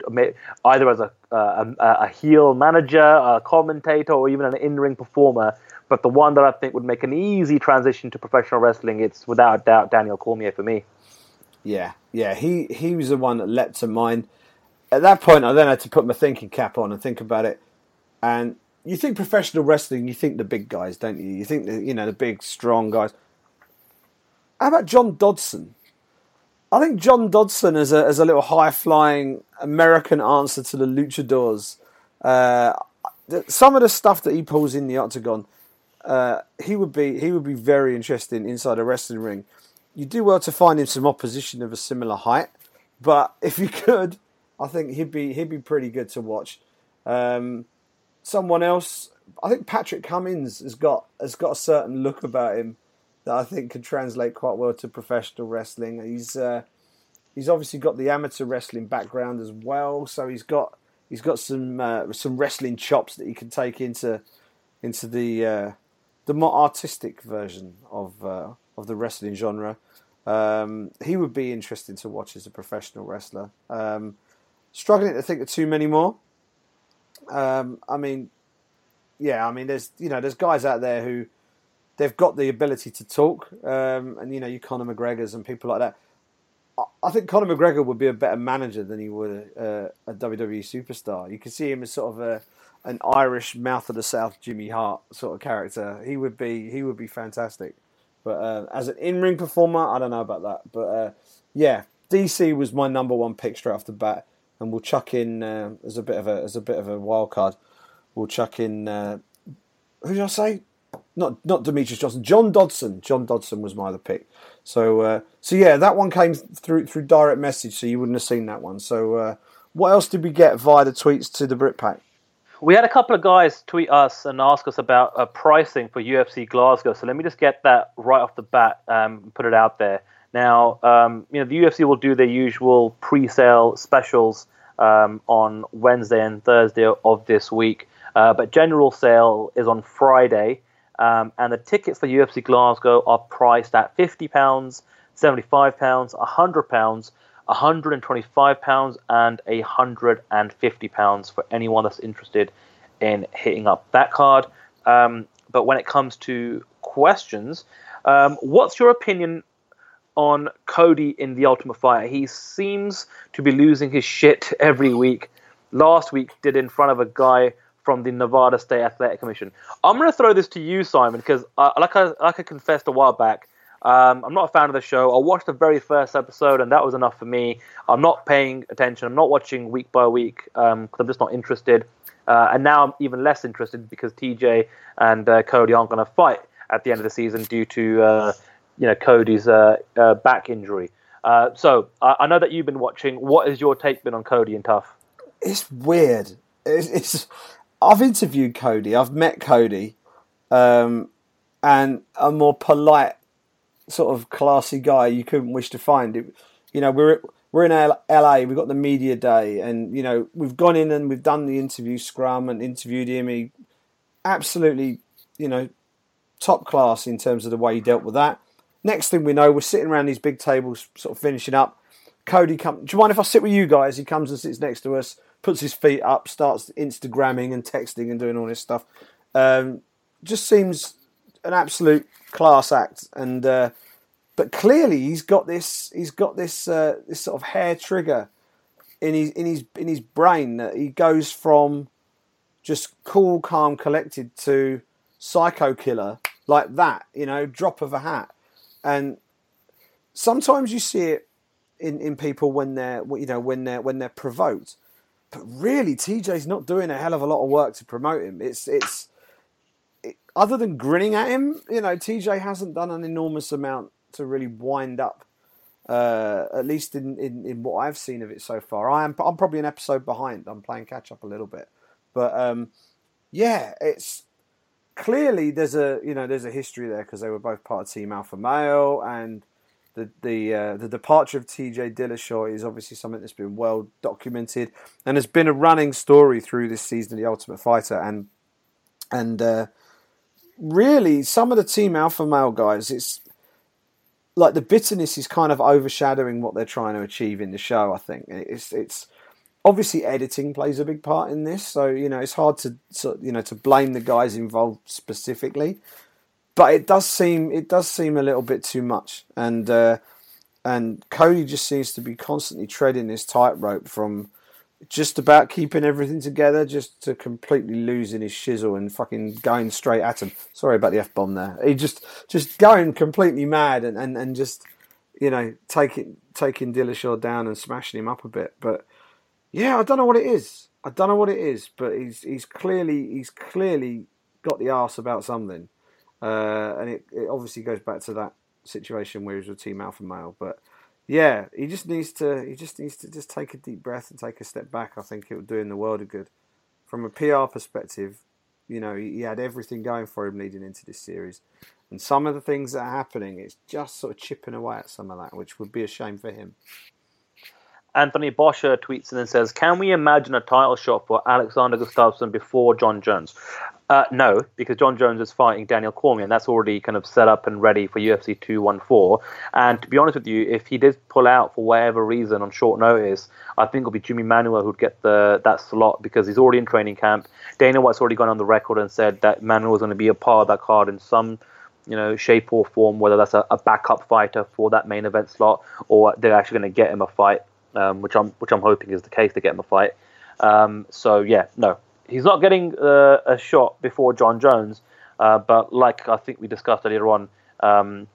either as a, a, a heel manager, a commentator, or even an in-ring performer. But the one that I think would make an easy transition to professional wrestling, it's without doubt Daniel Cormier for me. Yeah, yeah, he he was the one that leapt to mind. At that point, I then had to put my thinking cap on and think about it. And you think professional wrestling, you think the big guys, don't you? You think the you know the big strong guys. How about John Dodson? I think John Dodson as a as a little high flying American answer to the luchadors. Uh, some of the stuff that he pulls in the octagon, uh, he would be he would be very interesting inside a wrestling ring. You do well to find him some opposition of a similar height, but if you could, I think he'd be he'd be pretty good to watch. Um, someone else, I think Patrick Cummins has got has got a certain look about him that I think could translate quite well to professional wrestling. He's uh, he's obviously got the amateur wrestling background as well, so he's got he's got some uh, some wrestling chops that he can take into into the uh, the more artistic version of uh, of the wrestling genre. Um, he would be interesting to watch as a professional wrestler. Um, struggling to think of too many more. Um, I mean, yeah, I mean, there's you know, there's guys out there who they've got the ability to talk, um, and you know, you Conor McGregor's and people like that. I, think Conor McGregor would be a better manager than he would a, a WWE superstar. You can see him as sort of a, an Irish mouth of the South Jimmy Hart sort of character. He would be he would be fantastic. But uh, as an in ring performer, I don't know about that. But uh, yeah, DC was my number one pick straight off the bat, and we'll chuck in uh, as a bit of a as a bit of a wild card. We'll chuck in uh, who did I say? Not not Demetrious Johnson. John Dodson. John Dodson was my other pick. So uh, so yeah, that one came through through direct message, so you wouldn't have seen that one. So uh, what else did we get via the tweets to the Britpack? We had a couple of guys tweet us and ask us about uh, pricing for UFC Glasgow. So let me just get that right off the bat, um, put it out there. Now, um, you know, the UFC will do their usual pre-sale specials um, on Wednesday and Thursday of this week, uh, but general sale is on Friday, um, and the tickets for UFC Glasgow are priced at fifty pounds, seventy-five pounds, hundred pounds. 125 pounds and 150 pounds for anyone that's interested in hitting up that card. Um, but when it comes to questions, um, what's your opinion on Cody in the Ultimate Fighter? He seems to be losing his shit every week. Last week, did in front of a guy from the Nevada State Athletic Commission. I'm going to throw this to you, Simon, because uh, like I like I confessed a while back, um, I'm not a fan of the show. I watched the very first episode, and that was enough for me. I'm not paying attention. I'm not watching week by week because um, I'm just not interested. Uh, and now I'm even less interested because TJ and uh, Cody aren't going to fight at the end of the season due to uh, you know Cody's uh, uh, back injury. Uh, so I, know that you've been watching. What is your take been on Cody and TUF? It's weird. It's, it's I've interviewed Cody. I've met Cody, um, and a more polite sort of classy guy you couldn't wish to find. It, you know, we're we're in LA. We've got the media day, and you know we've gone in and we've done the interview scrum and interviewed him. He absolutely, you know, top class in terms of the way he dealt with that. Next thing we know, we're sitting around these big tables, sort of finishing up. Cody comes. Do you mind if I sit with you guys? He comes and sits next to us, puts his feet up, starts Instagramming and texting and doing all this stuff. Um, just seems an absolute class act, and uh, but clearly he's got this he's got this uh, this sort of hair trigger in his in his in his brain that he goes from just cool, calm, collected to psycho killer like that, you know, drop of a hat, and sometimes you see it in, in people when they're you know when they're when they're provoked. But really, TJ's not doing a hell of a lot of work to promote him. It's it's other than grinning at him, you know, TJ hasn't done an enormous amount to really wind up. Uh, at least in, in, in what I've seen of it so far, I am I'm probably an episode behind. I'm playing catch up a little bit, but um, yeah, it's clearly there's a you know there's a history there because they were both part of Team Alpha Male, and the the uh, the departure of T.J. Dillashaw is obviously something that's been well documented and has been a running story through this season of the Ultimate Fighter, and and uh, really, some of the Team Alpha Male guys, it's like the bitterness is kind of overshadowing what they're trying to achieve in the show. I think it's it's obviously editing plays a big part in this, so you know it's hard to, to you know to blame the guys involved specifically, but it does seem it does seem a little bit too much, and uh, and Cody just seems to be constantly treading this tightrope from just about keeping everything together, just to completely losing his shizzle and fucking going straight at him. Sorry about the f bomb there. He just just going completely mad and, and, and just you know taking taking Dillashaw down and smashing him up a bit. But yeah, I don't know what it is. I don't know what it is, but he's he's clearly he's clearly got the arse about something, uh, and it, it obviously goes back to that situation where he's with Team Alpha Male, but yeah, he just needs to he just needs to just take a deep breath and take a step back. I think it would do him the world of good. From a PR perspective, you know, he, he had everything going for him leading into this series. And some of the things that are happening, it's just sort of chipping away at some of that, which would be a shame for him. Anthony Boscher tweets and then says, "Can we imagine a title shot for Alexander Gustafsson before Jon Jones?" Uh, no, because Jon Jones is fighting Daniel Cormier, and that's already kind of set up and ready for UFC 214. And to be honest with you, if he did pull out for whatever reason on short notice, I think it'll be Jimi Manuwa who'd get the that slot because he's already in training camp. Dana White's already gone on the record and said that Manuwa is going to be a part of that card in some you know, shape or form, whether that's a, a backup fighter for that main event slot or they're actually going to get him a fight, um, which I'm which I'm hoping is the case to get in the fight. Um, so yeah, no, he's not getting uh, a shot before Jon Jones, uh, but like I think we discussed earlier on, um,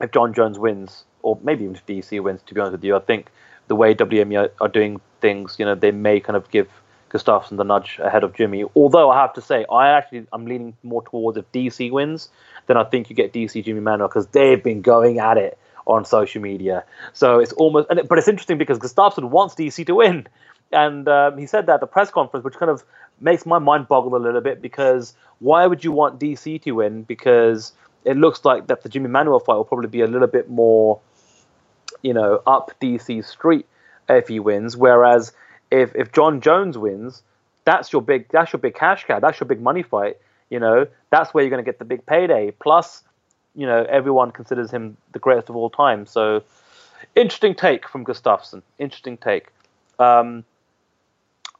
if Jon Jones wins, or maybe even if DC wins, to be honest with you, I think the way WME are, are doing things, you know, they may kind of give Gustafsson the nudge ahead of Jimi. Although I have to say, I actually I'm leaning more towards if DC wins, then I think you get DC Jimi Manuwa because they've been going at it on social media. So it's almost, it, but it's interesting because Gustafsson wants DC to win, and um, he said that at the press conference, which kind of makes my mind boggle a little bit because why would you want DC to win? Because it looks like that the Jimi Manuwa fight will probably be a little bit more, you know, up DC's street if he wins. Whereas if if Jon Jones wins, that's your big that's your big cash cow. That's your big money fight. You know, that's where you're going to get the big payday. Plus, you know, everyone considers him the greatest of all time. So, interesting take from Gustafsson. Interesting take. Um,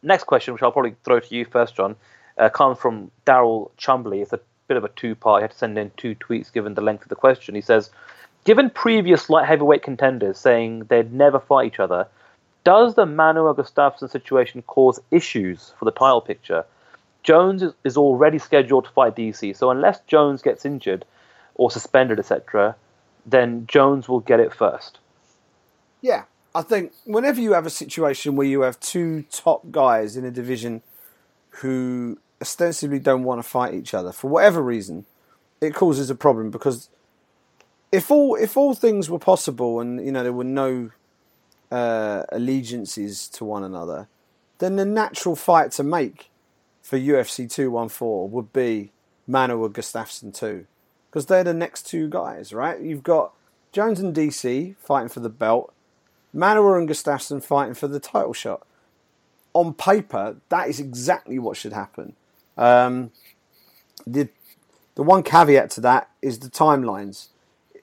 next question, which I'll probably throw to you first, John, uh, comes from Daryl Chumbly. It's a bit of a two-part. He had to send in two tweets given the length of the question. He says, given previous light heavyweight contenders saying they'd never fight each other, does the Manuwa Gustafsson situation cause issues for the title picture? Jones is already scheduled to fight DC, so unless Jones gets injured or suspended, etc., then Jones will get it first. Yeah, I think whenever you have a situation where you have two top guys in a division who ostensibly don't want to fight each other for whatever reason, it causes a problem because if all if all things were possible and you know there were no uh, allegiances to one another, then the natural fight to make for UFC 214 would be Manu Manuwa Gustafsson 2. Because they're the next two guys, right? You've got Jones and DC fighting for the belt, Manuwa and Gustafsson fighting for the title shot. On paper, that is exactly what should happen. Um, the the one caveat to that is the timelines.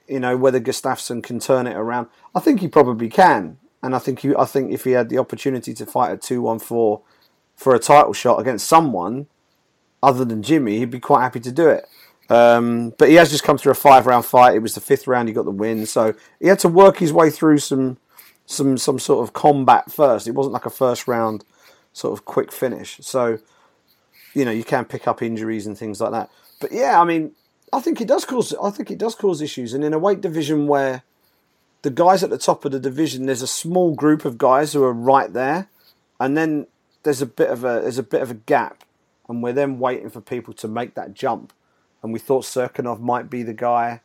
You know whether Gustafsson can turn it around. I think he probably can, and I think he, I think if he had the opportunity to fight at two one four for a title shot against someone other than Jimi, he'd be quite happy to do it. Um, but he has just come through a five round fight. It was the fifth round he got the win, so he had to work his way through some some some sort of combat first. It wasn't like a first round sort of quick finish. So you know you can pick up injuries and things like that. But yeah, I mean, I think it does cause I think it does cause issues, and in a weight division where the guys at the top of the division, there's a small group of guys who are right there, and then there's a bit of a there's a bit of a gap, and we're then waiting for people to make that jump. And we thought Cirkunov might be the guy.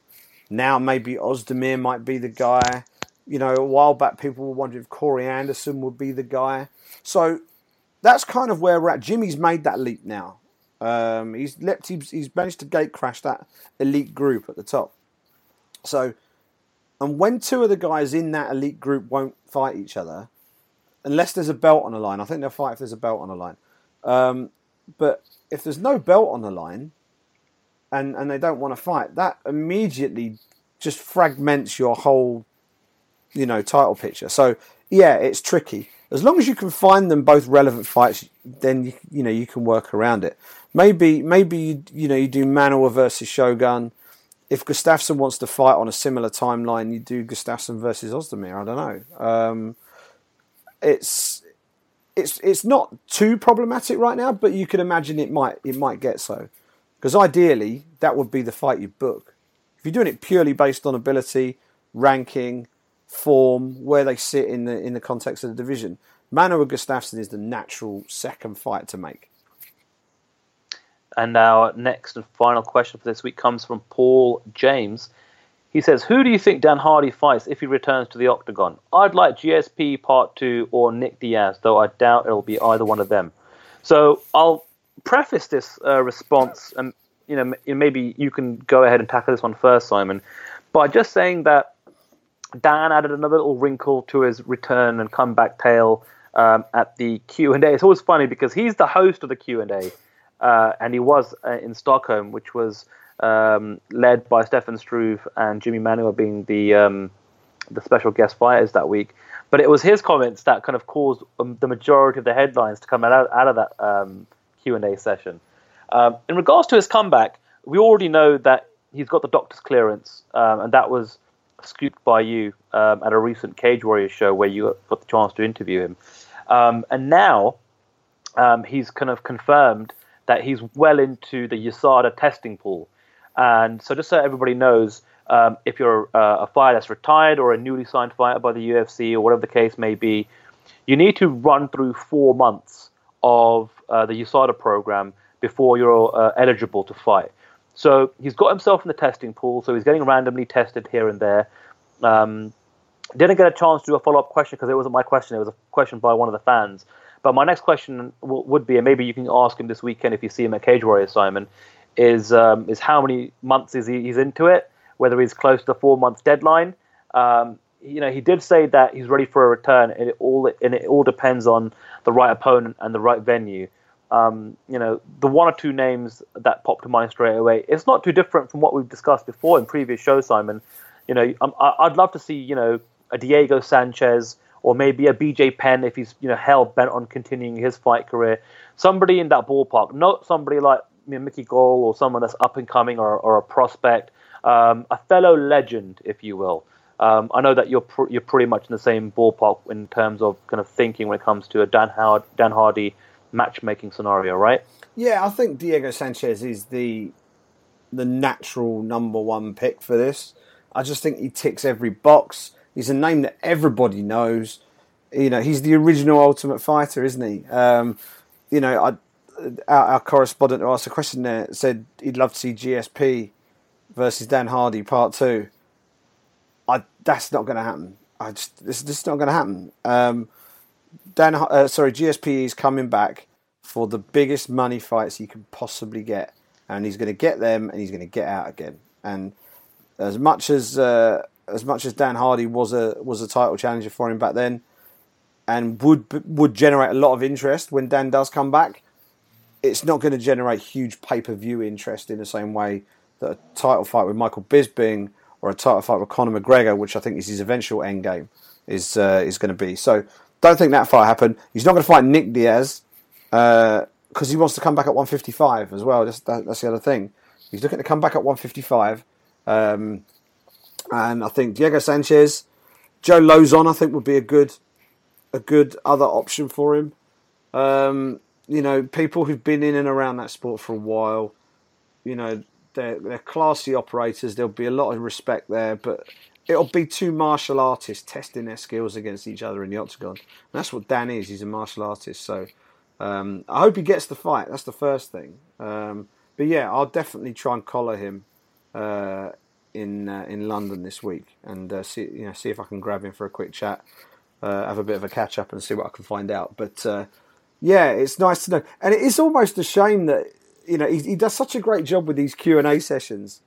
Now maybe Ozdemir might be the guy. You know, a while back people were wondering if Corey Anderson would be the guy. So that's kind of where we're at. Jimi's made that leap now. Um, he's leapt, he's, he's managed to gate crash that elite group at the top. So, and when two of the guys in that elite group won't fight each other, unless there's a belt on the line. I think they'll fight if there's a belt on the line. Um, but if there's no belt on the line, and and they don't want to fight, that immediately just fragments your whole, you know, title picture. So yeah, it's tricky. As long as you can find them both relevant fights, then you, you know you can work around it. Maybe maybe you, you know you do Manuwa versus Shogun. If Gustafsson wants to fight on a similar timeline, you do Gustafsson versus Ozdemir. I don't know. Um, it's it's it's not too problematic right now, but you can imagine it might it might get so. Because ideally, that would be the fight you book. If you're doing it purely based on ability, ranking, form, where they sit in the in the context of the division, Manuwa Gustafsson is the natural second fight to make. And our next and final question for this week comes from Paul James. He says, Who do you think Dan Hardy fights if he returns to the octagon? I'd like GSP Part 2 or Nick Diaz, though I doubt it'll be either one of them. So I'll preface this uh, response, and you know, maybe you can go ahead and tackle this one first, Simon, by just saying that Dan added another little wrinkle to his return and comeback tale um, at the Q and A. It's always funny because he's the host of the Q and A, uh, and he was uh, in Stockholm, which was um, led by Stefan Struve and Jimi Manuwa being the um, the special guest fighters that week. But it was his comments that kind of caused um, the majority of the headlines to come out, out of that um, Q and A session. Um, in regards to his comeback, we already know that he's got the doctor's clearance, um, and that was scooped by you at a recent Cage Warriors show where you got the chance to interview him. and now um, he's kind of confirmed that he's well into the USADA testing pool. And so, just so everybody knows, um, if you're uh, a fighter that's retired or a newly signed fighter by the UFC or whatever the case may be, you need to run through four months of uh, the USADA program before you're uh, eligible to fight. So he's got himself in the testing pool, so he's getting randomly tested here and there. Um, didn't get a chance to do a follow up question because it wasn't my question, it was a question by one of the fans. But my next question w- would be, and maybe you can ask him this weekend if you see him at Cage Warrior, Simon, is um, is how many months is he, he's into it? Whether he's close to the four month deadline. Um, you know, he did say that he's ready for a return, and it all and it all depends on the right opponent and the right venue. Um, you know, the one or two names that popped to mind straight away. It's not too different from what we've discussed before in previous shows, Simon. You know, I'd love to see you know a Diego Sanchez or maybe a BJ Penn if he's you know hell bent on continuing his fight career. Somebody in that ballpark, not somebody like you know, Mickey Gall or someone that's up and coming or, or a prospect, um, a fellow legend, if you will. Um, I know that you're pr- you're pretty much in the same ballpark in terms of kind of thinking when it comes to a Dan Howard, Dan Hardy matchmaking scenario, right? Yeah, I think Diego Sanchez is the the natural number one pick for this. I just think he ticks every box. He's a name that everybody knows. You know, he's the original Ultimate Fighter, isn't he? Um, you know, I, our, our, correspondent who asked a question there said he'd love to see GSP versus Dan Hardy Part Two. I, that's not going to happen. I just this, this is not going to happen. Um, Dan, uh, sorry, GSP is coming back for the biggest money fights he can possibly get, and he's going to get them, and he's going to get out again. And as much as uh, as much as Dan Hardy was a was a title challenger for him back then, and would would generate a lot of interest when Dan does come back, it's not going to generate huge pay per view interest in the same way that a title fight with Michael Bisping or a title fight with Conor McGregor, which I think is his eventual end game, is uh, is going to be. So don't think that fight happened. He's not going to fight Nick Diaz because uh, he wants to come back at 155 as well. That's, that, that's the other thing. He's looking to come back at 155. Um, and I think Diego Sanchez, Joe Lauzon, I think would be a good, a good other option for him. Um, you know, people who've been in and around that sport for a while, you know, they're, they're classy operators. There'll be a lot of respect there, but it'll be two martial artists testing their skills against each other in the octagon. And that's what Dan is. He's a martial artist. So um, I hope he gets the fight. That's the first thing. Um, but yeah, I'll definitely try and collar him uh, in uh, in London this week and uh, see you know see if I can grab him for a quick chat, uh, have a bit of a catch up and see what I can find out. But uh, yeah, it's nice to know, and it is almost a shame that you know he, he does such a great job with these Q and A sessions,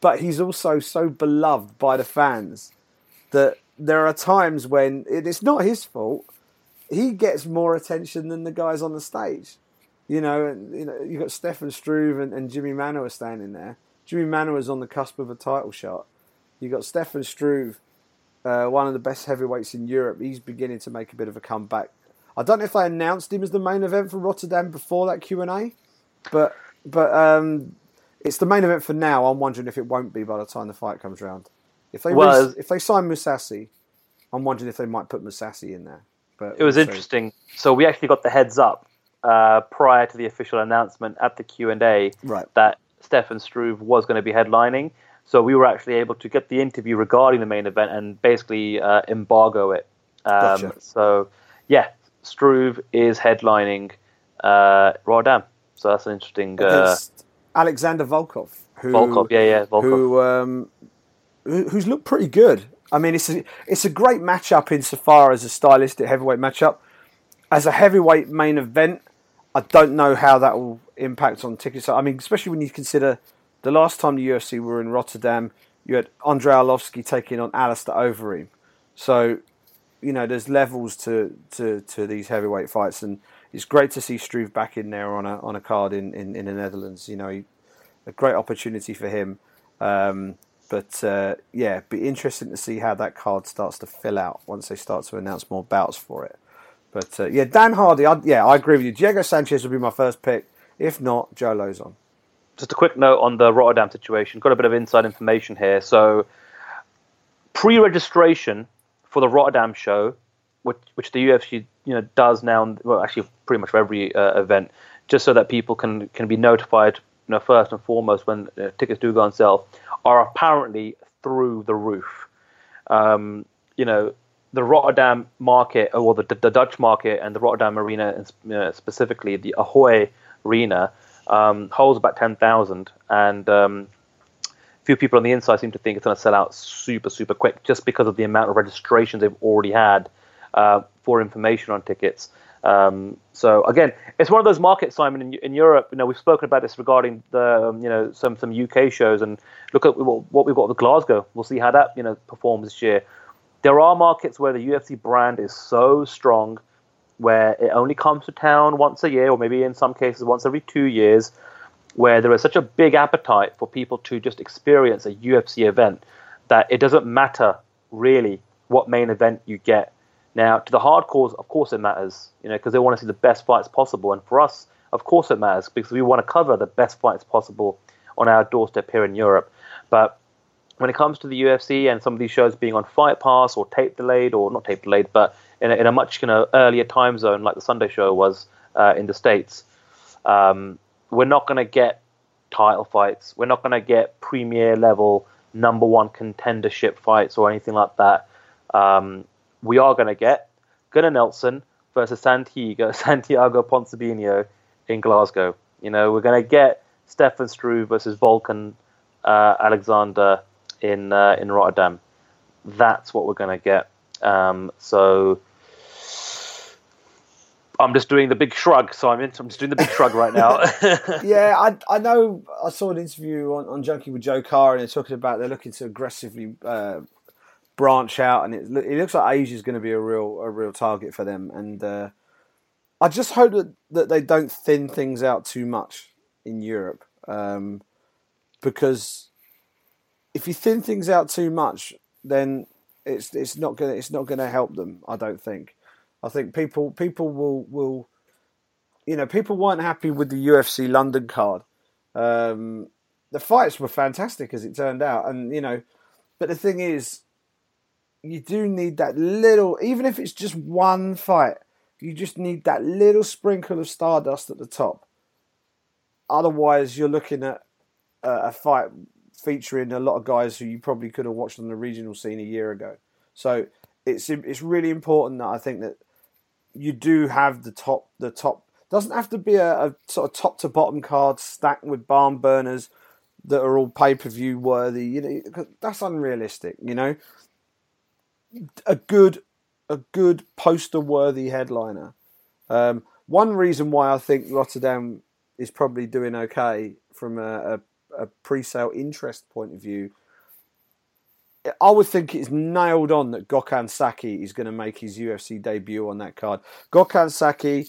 but he's also so beloved by the fans that there are times when it's not his fault. He gets more attention than the guys on the stage. You know, and you know, you've got Stefan Struve and, and Jimi Manuwa standing there Jimi Manuwa is on the cusp of a title shot. You've got Stefan Struve, uh, one of the best heavyweights in Europe. He's beginning to make a bit of a comeback. I don't know if they announced him as the main event for Rotterdam before that Q and A, but but um, it's the main event for now. I'm wondering if it won't be by the time the fight comes around. If they well, re- if they sign Mousasi, I'm wondering if they might put Mousasi in there. But it was we'll interesting. So we actually got the heads up uh, prior to the official announcement at the Q and A right. that Stefan Struve was going to be headlining. So we were actually able to get the interview regarding the main event and basically uh, embargo it. Um, gotcha. So yeah, Struve is headlining uh, Rotterdam. So that's an interesting. Uh, Alexander Volkov. Who, Volkov, yeah, yeah, Volkov. Who, um, who's looked pretty good. I mean, it's a, it's a great matchup insofar as a stylistic heavyweight matchup. As a heavyweight main event, I don't know how that will impact on tickets. I mean, especially when you consider the last time the UFC were in Rotterdam, you had Andrei Arlovski taking on Alistair Overeem. So, you know, there's levels to, to, to these heavyweight fights, and it's great to see Struve back in there on a on a card in, in, in the Netherlands. You know, he, a great opportunity for him. Um, but uh, yeah, be interesting to see how that card starts to fill out once they start to announce more bouts for it. But uh, yeah, Dan Hardy, I, yeah, I agree with you. Diego Sanchez would be my first pick. If not, Joe Lauzon. Just a quick note on the Rotterdam situation. Got a bit of inside information here. So, pre registration for the Rotterdam show which which the UFC you know does now, well, actually pretty much for every uh, event, just so that people can can be notified, you know, first and foremost when uh, tickets do go on sale, are apparently through the roof. Um, you know, the Rotterdam market, or the, the Dutch market, and the Rotterdam arena, uh, specifically the Ahoy arena, um, holds about ten thousand, and um, few people on the inside seem to think it's going to sell out super, super quick just because of the amount of registrations they've already had uh, for information on tickets. Um, so again, it's one of those markets, Simon, in, in, Europe. You know, we've spoken about this regarding the um, you know some some UK shows, and look at what we've got with Glasgow. We'll see how that you know performs this year. There are markets where the UFC brand is so strong, where it only comes to town once a year, or maybe in some cases once every two years where there is such a big appetite for people to just experience a UFC event that it doesn't matter really what main event you get. Now, to the hardcores, of course, it matters, you know, because they want to see the best fights possible, and for us, of course, it matters because we want to cover the best fights possible on our doorstep here in Europe. But when it comes to the UFC and some of these shows being on Fight Pass or tape delayed, or not tape delayed, but in a, in a much you know, earlier time zone like the Sunday show was uh, in the States, um, we're not going to get title fights. We're not going to get premier level number one contendership fights or anything like that. Um, we are going to get Gunnar Nelson versus Santiago Santiago Ponzinibbio in Glasgow. You know, we're going to get Stefan Struve versus Volkan uh, Alexander in uh, in Rotterdam. That's what we're going to get. Um, so I'm just doing the big shrug, Simon. I'm just doing the big shrug right now. yeah, I I know. I saw an interview on, on Junkie with Joe Carr, and they're talking about they're looking to aggressively uh, branch out, and it, it looks like Asia is going to be a real a real target for them. And uh, I just hope that, that they don't thin things out too much in Europe, um, because if you thin things out too much, then it's it's not gonna it's not gonna help them. I don't think. I think people people will will you know people weren't happy with the UFC London card. Um, the fights were fantastic as it turned out, and you know, but the thing is, you do need that little, even if it's just one fight, you just need that little sprinkle of stardust at the top. Otherwise, you're looking at a fight featuring a lot of guys who you probably could have watched on the regional scene a year ago. So it's it's really important that I think that you do have the top the top doesn't have to be a, a sort of top to bottom card stacked with barn burners that are all pay per view worthy. You know that's unrealistic. You know, a good a good poster worthy headliner. Um, one reason why I think Rotterdam is probably doing okay from a, a, a pre-sale interest point of view I would think it's nailed on that Gokhan Saki is going to make his UFC debut on that card. Gokhan Saki,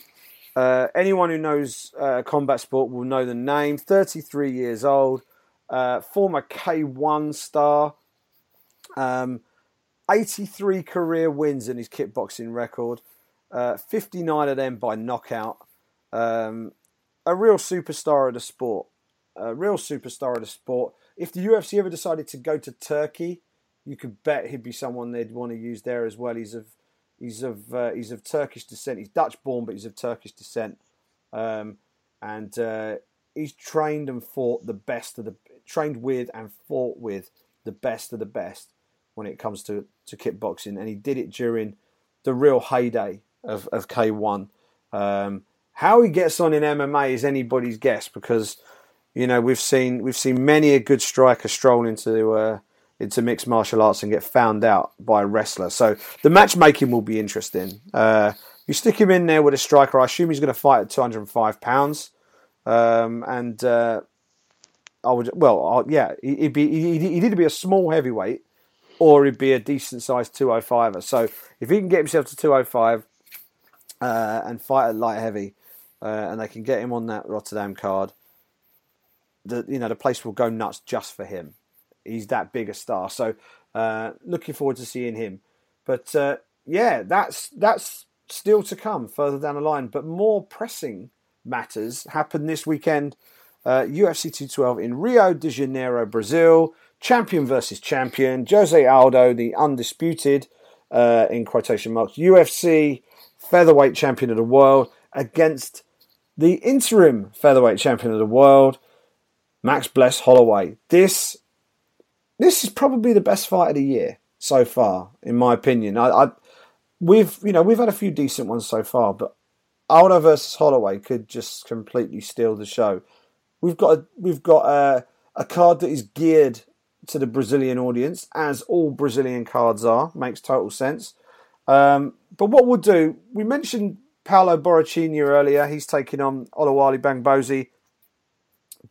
uh, anyone who knows uh, combat sport will know the name. 33 years old, uh, former K1 star, um, 83 career wins in his kickboxing record, uh, 59 of them by knockout. Um, a real superstar of the sport. A real superstar of the sport. If the UFC ever decided to go to Turkey, you could bet he'd be someone they'd want to use there as well. He's of he's of uh, he's of Turkish descent. He's Dutch born, but he's of Turkish descent, um, and uh, he's trained and fought the best of the trained with and fought with the best of the best when it comes to to kickboxing, and he did it during the real heyday of of K1. Um, how he gets on in MMA is anybody's guess because you know we've seen we've seen many a good striker stroll into uh, into mixed martial arts and get found out by a wrestler. So the matchmaking will be interesting. Uh, you stick him in there with a striker. I assume he's going to fight at 205 pounds, um, and uh, I would well, I'll, yeah, he'd be he'd, he'd be a small heavyweight or he'd be a decent sized 205er. So if he can get himself to 205 uh, and fight at light heavy, uh, and they can get him on that Rotterdam card, the you know the place will go nuts just for him he's that big a star. So uh, looking forward to seeing him. But uh, yeah, that's that's still to come further down the line. But more pressing matters happen this weekend. Uh, UFC 212 in Rio de Janeiro, Brazil. Champion versus champion. Jose Aldo, the undisputed, uh, in quotation marks, UFC featherweight champion of the world against the interim featherweight champion of the world, Max Bless Holloway. This this is probably the best fight of the year so far, in my opinion. I, I we've you know we've had a few decent ones so far, but Aldo versus Holloway could just completely steal the show. We've got a, we've got a, a card that is geared to the Brazilian audience, as all Brazilian cards are. Makes total sense. Um, but what we'll do, we mentioned Paulo Borrachinha earlier. He's taking on Oluwale Bamgbose.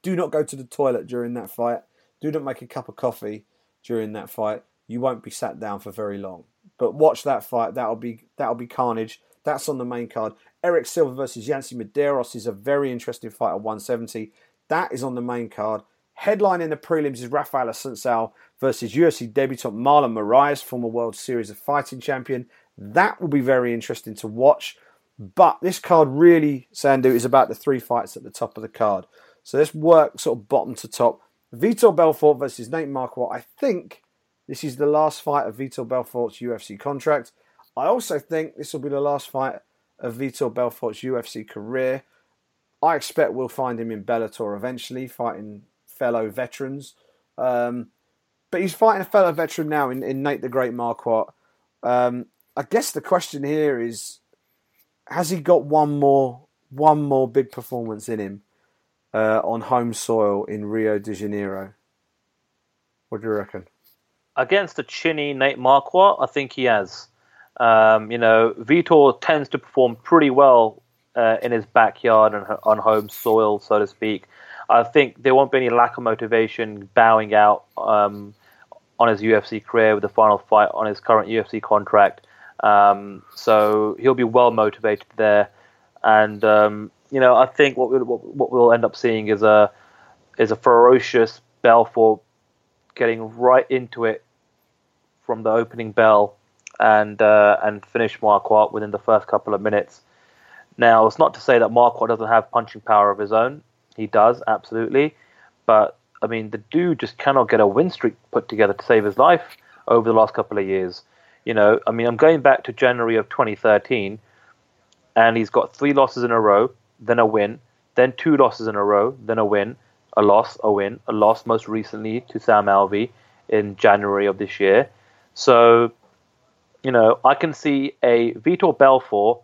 Do not go to the toilet during that fight. Do not make a cup of coffee during that fight. You won't be sat down for very long. But watch that fight. That'll be that'll be carnage. That's on the main card. Erick Silva versus Yancy Medeiros is a very interesting fight at 170. That is on the main card. Headline in the prelims is Rafael Assunção versus UFC debutant Marlon Moraes, former World Series of Fighting champion. That will be very interesting to watch. But this card really, Sandhu, is about the three fights at the top of the card. So let's work sort of bottom to top. Vitor Belfort versus Nate Marquardt. I think this is the last fight of Vitor Belfort's UFC contract. I also think this will be the last fight of Vitor Belfort's UFC career. I expect we'll find him in Bellator eventually, fighting fellow veterans. Um, but he's fighting a fellow veteran now in, in Nate the Great Marquardt. Um, I guess the question here is, has he got one more one more big performance in him uh, on home soil in Rio de Janeiro? What do you reckon? Against a chinny Nate Marquardt, I think he has. Um, you know, Vitor tends to perform pretty well uh, in his backyard and on home soil, so to speak. I think there won't be any lack of motivation bowing out um, on his UFC career with the final fight on his current UFC contract. Um, so he'll be well motivated there, and um, you know I think what, we, what, what we'll end up seeing is a is a ferocious Belfort getting right into it from the opening bell and uh, and finish Marquardt within the first couple of minutes. Now, it's not to say that Marquardt doesn't have punching power of his own. He does, absolutely. But, I mean, the dude just cannot get a win streak put together to save his life over the last couple of years. You know, I mean, I'm going back to January of 2013, and he's got three losses in a row, then a win, then two losses in a row, then a win, a loss, a win, a loss most recently to Sam Alvey in January of this year. So you know, I can see a Vitor Belfort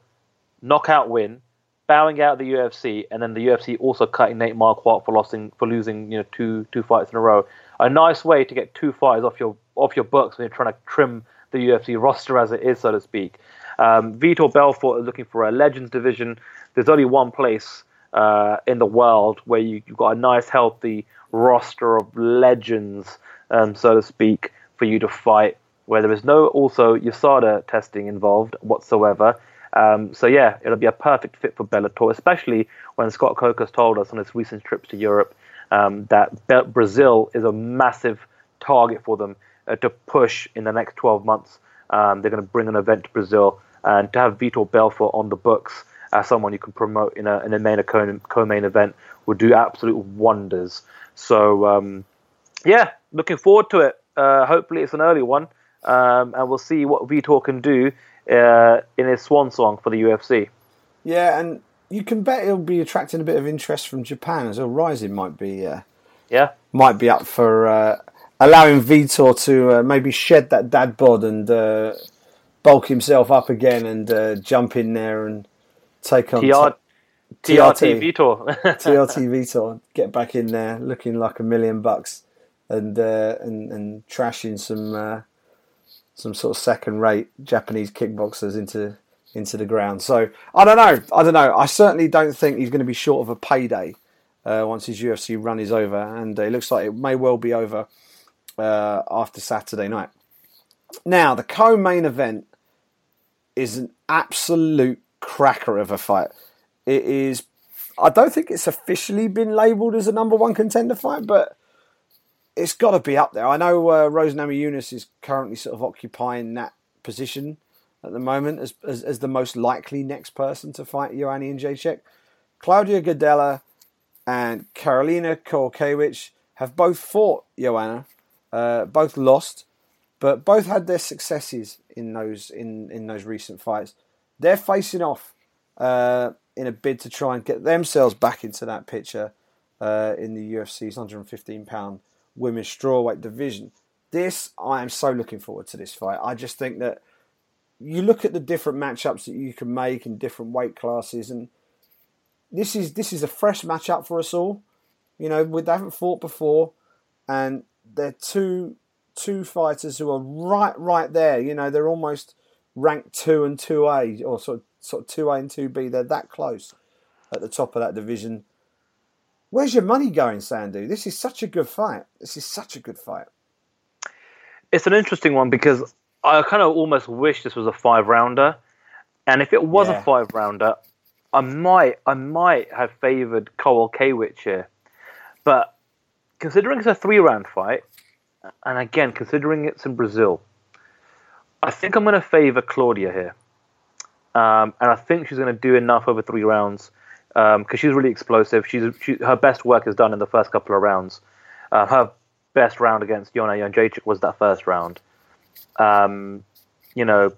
knockout win, bowing out the UFC, and then the UFC also cutting Nate Marquardt for losing for losing you know two two fights in a row. A nice way to get two fights off your off your books when you're trying to trim the UFC roster as it is, so to speak. Um, Vitor Belfort is looking for a Legends division. There's only one place uh, in the world where you, have got a nice, healthy roster of legends, um, so to speak, for you to fight where there is no also USADA testing involved whatsoever. Um, so yeah, it'll be a perfect fit for Bellator, especially when Scott Coker told us on his recent trips to Europe um, that Be- Brazil is a massive target for them uh, to push in the next 12 months. Um, they're going to bring an event to Brazil, and to have Vitor Belfort on the books as someone you can promote in a in a main co-main event would do absolute wonders. So um, yeah, looking forward to it. Uh, hopefully, it's an early one um, and we'll see what Vitor can do uh, in his swan song for the UFC. Yeah, and you can bet he'll be attracting a bit of interest from Japan as well. Rizin might be, uh, yeah, might be up for uh, allowing Vitor to uh, maybe shed that dad bod and uh, bulk himself up again and uh, jump in there and take on. TR- TRT Vitor. TRT Vitor. Get back in there looking like a million bucks and and, and trashing some some sort of second-rate Japanese kickboxers into into the ground. So I don't know. I don't know. I certainly don't think he's going to be short of a payday uh, once his UFC run is over, and it looks like it may well be over uh, after Saturday night. Now the co-main event is an absolute cracker of a fight. It is. I don't think it's officially been labelled as a number one contender fight, but it's got to be up there. I know uh, Rose Namajunas is currently sort of occupying that position at the moment as, as, as the most likely next person to fight Joanna Jędrzejczyk. Claudia Gadelha and Karolina Kowalkiewicz have both fought Joanna, uh, both lost. but both had their successes in those in, in those recent fights. They're facing off uh, in a bid to try and get themselves back into that picture uh, in the UFC's 115 pound women's strawweight division. This I am so looking forward to this fight. I just think that you look at the different matchups that you can make in different weight classes, and this is this is a fresh matchup for us all. You know, we haven't fought before, and they're two two fighters who are right right there. You know, they're almost ranked two and two A, or sort of, sort of two A and two B. They're that close at the top of that division. Where's your money going, Sandhu? This is such a good fight. This is such a good fight. It's an interesting one because I kind of almost wish this was a five rounder, and if it was yeah. a five rounder, I might I might have favoured Kowalkiewicz here, but considering it's a three round fight, and again considering it's in Brazil, I think I'm going to favour Claudia here, um, and I think she's going to do enough over three rounds because um, she's really explosive. She's she, her best work is done in the first couple of rounds. Uh, her best round against Joanna Jędrzejczyk was that first round. Um, you know,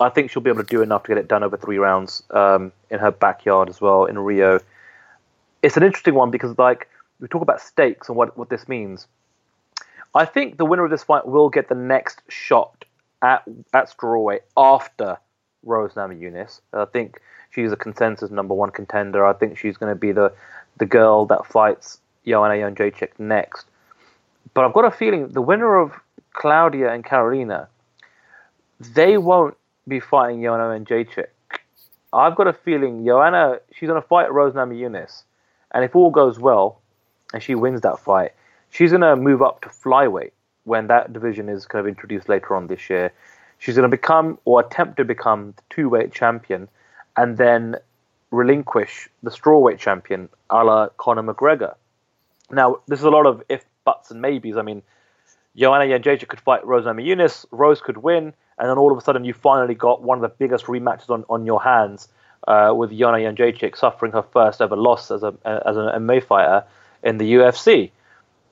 I think she'll be able to do enough to get it done over three rounds um, in her backyard as well in Rio. It's an interesting one because, like, we talk about stakes and what, what this means. I think the winner of this fight will get the next shot at at strawweight after Rose Namajunas. I think she's a consensus number one contender. I think she's going to be the the girl that fights Joanna Jędrzejczyk next. But I've got a feeling the winner of Claudia and Karolina, they won't be fighting Joanna Jędrzejczyk. I've got a feeling Joanna, she's going to fight Rose Namajunas. And if all goes well and she wins that fight, she's going to move up to flyweight when that division is kind of introduced later on this year. She's going to become or attempt to become the two weight champion and then relinquish the strawweight champion a la Conor McGregor. Now, this is a lot of if, buts, and maybes. I mean, Joanna Jędrzejczyk could fight Rose Namajunas, Rose could win, and then all of a sudden you finally got one of the biggest rematches on, on your hands uh, with Joanna Jędrzejczyk suffering her first ever loss as a as an MMA fighter in the UFC.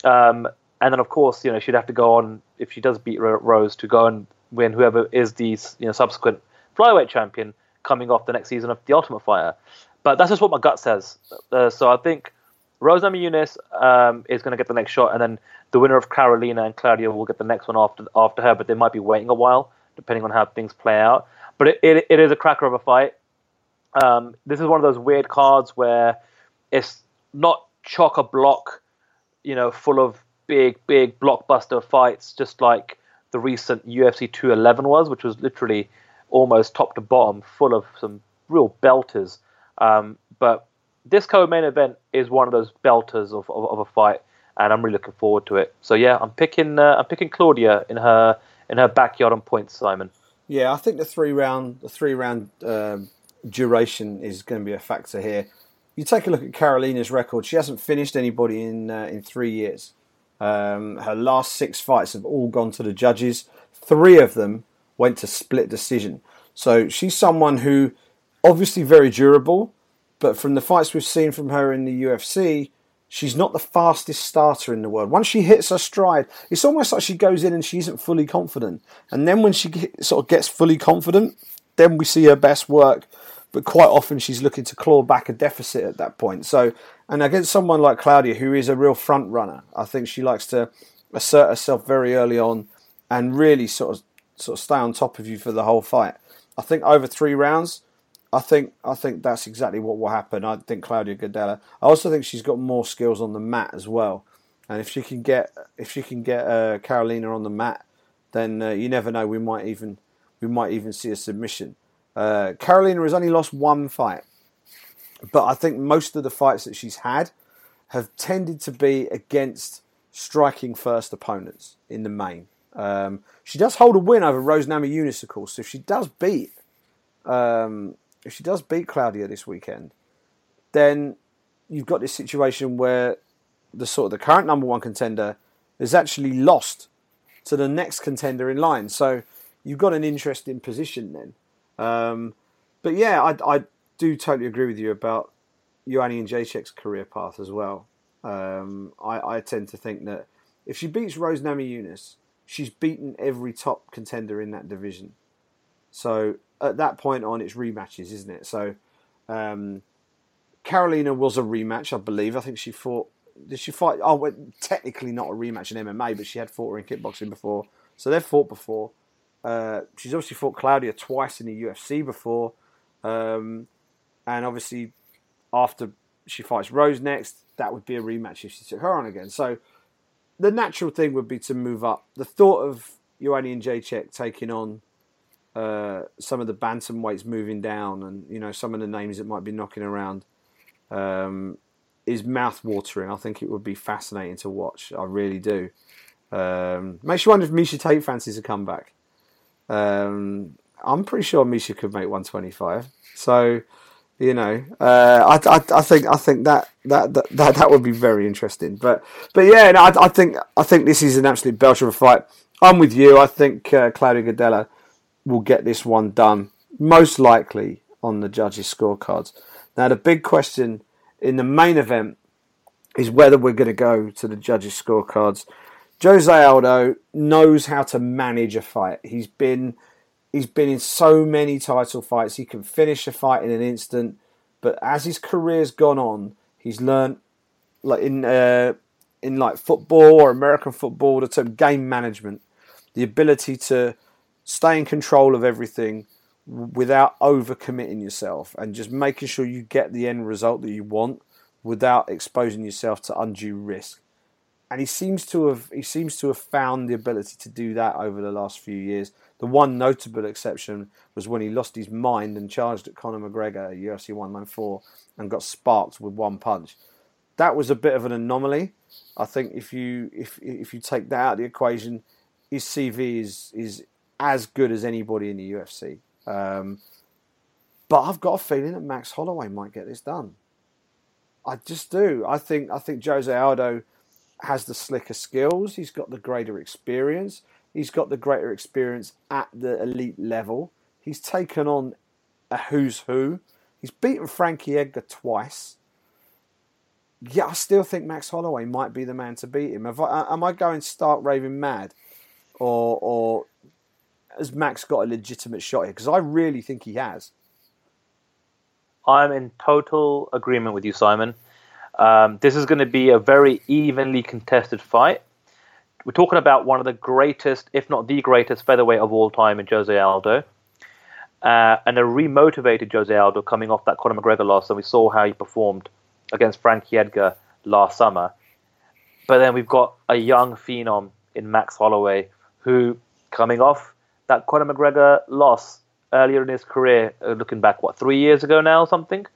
Um, and then of course, you know, she'd have to go on if she does beat Rose to go and win whoever is the you know subsequent flyweight champion coming off the next season of The Ultimate Fighter. But that's just what my gut says. Uh, so I think Rose Namajunas um, is going to get the next shot, and then the winner of Karolina and Claudia will get the next one after after her. But they might be waiting a while, depending on how things play out. But it, it, it is a cracker of a fight. Um, this is one of those weird cards where it's not chock a block, you know, full of big, big blockbuster fights, just like the recent UFC 211 was, which was literally almost top to bottom, full of some real belters. Um, but this co-main event is one of those belters of, of, of, a fight, and I'm really looking forward to it. So yeah, I'm picking uh, I'm picking Claudia in her in her backyard on points, Simon. Yeah, I think the three round the three round um, duration is going to be a factor here. You take a look at Karolina's record; she hasn't finished anybody in uh, in three years. Um, her last six fights have all gone to the judges. Three of them went to split decision. So she's someone who obviously very durable, but from the fights we've seen from her in the UFC, she's not the fastest starter in the world. Once she hits her stride, it's almost like she goes in and she isn't fully confident. And then when she sort of gets fully confident, then we see her best work. But quite often she's looking to claw back a deficit at that point. So, and against someone like Claudia, who is a real front runner, I think she likes to assert herself very early on and really sort of sort of stay on top of you for the whole fight. I think over three rounds, I think I think that's exactly what will happen. I think Claudia Gadelha. I also think she's got more skills on the mat as well. And if she can get if she can get uh, Karolina on the mat, then uh, you never know. We might even we might even see a submission. Uh, Karolina has only lost one fight, but I think most of the fights that she's had have tended to be against striking first opponents in the main. Um, she does hold a win over Rose Namajunas, of course. So if she does beat, um, if she does beat Claudia this weekend, then you've got this situation where the sort of the current number one contender is actually lost to the next contender in line. So you've got an interesting position then. Um, but yeah, I, I, do totally agree with you about Joanna Jędrzejczyk's career path as well. Um, I, I, tend to think that if she beats Rose Namajunas, she's beaten every top contender in that division. So at that point on, it's rematches, isn't it? So um, Karolina was a rematch, I believe. I think she fought. Did she fight? Oh, well, technically not a rematch in MMA, but she had fought her in kickboxing before. So they've fought before. Uh, she's obviously fought Claudia twice in the UFC before. Um, and obviously, after she fights Rose next, that would be a rematch if she took her on again. So the natural thing would be to move up. The thought of Joanna Jędrzejczyk taking on uh, some of the bantamweights moving down, and you know some of the names that might be knocking around, um, is mouth-watering. I think it would be fascinating to watch. I really do. Um, makes you wonder if Miesha Tate fancies a comeback. Um, I'm pretty sure Miesha could make 125. So, you know, uh, I, I, I, think I think that, that that, that would be very interesting. But but yeah, no, I, I, think I think this is an absolute belter of a fight. I'm with you. I think uh, Claudia Gadelha will get this one done, most likely on the judges' scorecards. Now, the big question in the main event is whether we're going to go to the judges' scorecards. Jose Aldo knows how to manage a fight. He's been he's been in so many title fights. He can finish a fight in an instant. But as his career's gone on, he's learned like in uh, in like football or American football, the term game management, the ability to stay in control of everything without overcommitting yourself and just making sure you get the end result that you want without exposing yourself to undue risk. And he seems to have he seems to have found the ability to do that over the last few years. The one notable exception was when he lost his mind and charged at Conor McGregor at UFC 194 and got sparked with one punch. That was a bit of an anomaly. I think if you if if you take that out of the equation, his CV is is as good as anybody in the UFC. Um, but I've got a feeling that Max Holloway might get this done. I just do. I think I think Jose Aldo has the slicker skills. He's got the greater experience. He's got the greater experience at the elite level. He's taken on a who's who. He's beaten Frankie Edgar twice. Yeah, I still think Max Holloway might be the man to beat him. I, am I going stark raving mad, or or has Max got a legitimate shot here? Because I really think he has. I'm in total agreement with you, Simon. Um, this is going to be a very evenly contested fight. We're talking about one of the greatest, if not the greatest, featherweight of all time in Jose Aldo. Uh, and a remotivated Jose Aldo coming off that Conor McGregor loss, and we saw how he performed against Frankie Edgar last summer. But then we've got a young phenom in Max Holloway, who coming off that Conor McGregor loss earlier in his career, uh, looking back, what, three years ago now, or something?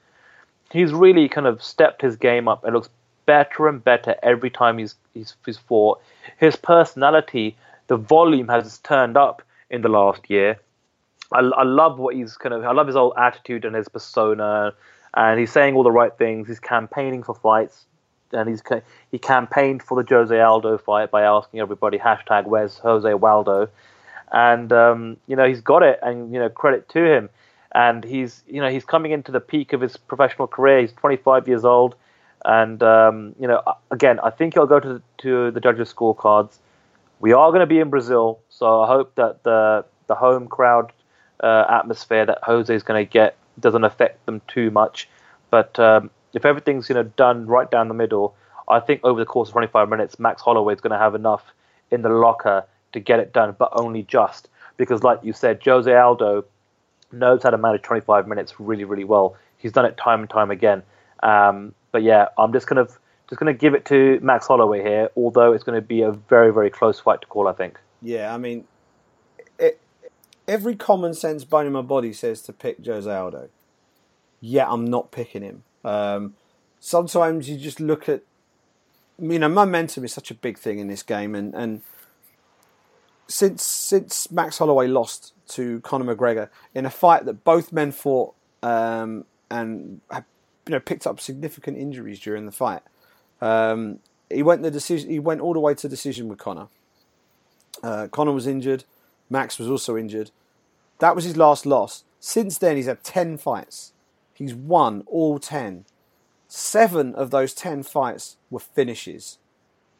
He's really kind of stepped his game up and looks better and better every time he's, he's, he's fought. His personality, the volume has turned up in the last year. I, I love what he's kind of, I love his whole attitude and his persona, and he's saying all the right things. He's campaigning for fights, and he's he campaigned for the Jose Aldo fight by asking everybody hashtag Where's Jose Waldo, and um, you know he's got it, and you know credit to him. And he's you know he's coming into the peak of his professional career. He's 25 years old, and um, you know again I think he'll go to to the judges' scorecards. We are going to be in Brazil, so I hope that the the home crowd uh, atmosphere that Jose is going to get doesn't affect them too much. But um, if everything's you know done right down the middle, I think over the course of 25 minutes, Max Holloway is going to have enough in the locker to get it done, but only just because, like you said, Jose Aldo knows how to manage 25 minutes really, really well. He's done it time and time again. Um, but yeah, I'm just kind of just going to give it to Max Holloway here, although it's going to be a very, very close fight to call. I think. Yeah, I mean, it, every common sense bone in my body says to pick Jose Aldo. Yeah, I'm not picking him. Um, sometimes you just look at, you know, momentum is such a big thing in this game, and and since since Max Holloway lost to Conor McGregor in a fight that both men fought um, and you know picked up significant injuries during the fight. Um, he went the decision. He went all the way to decision with Conor. Uh, Conor was injured. Max was also injured. That was his last loss. Since then, he's had ten fights. He's won all ten. Seven of those ten fights were finishes.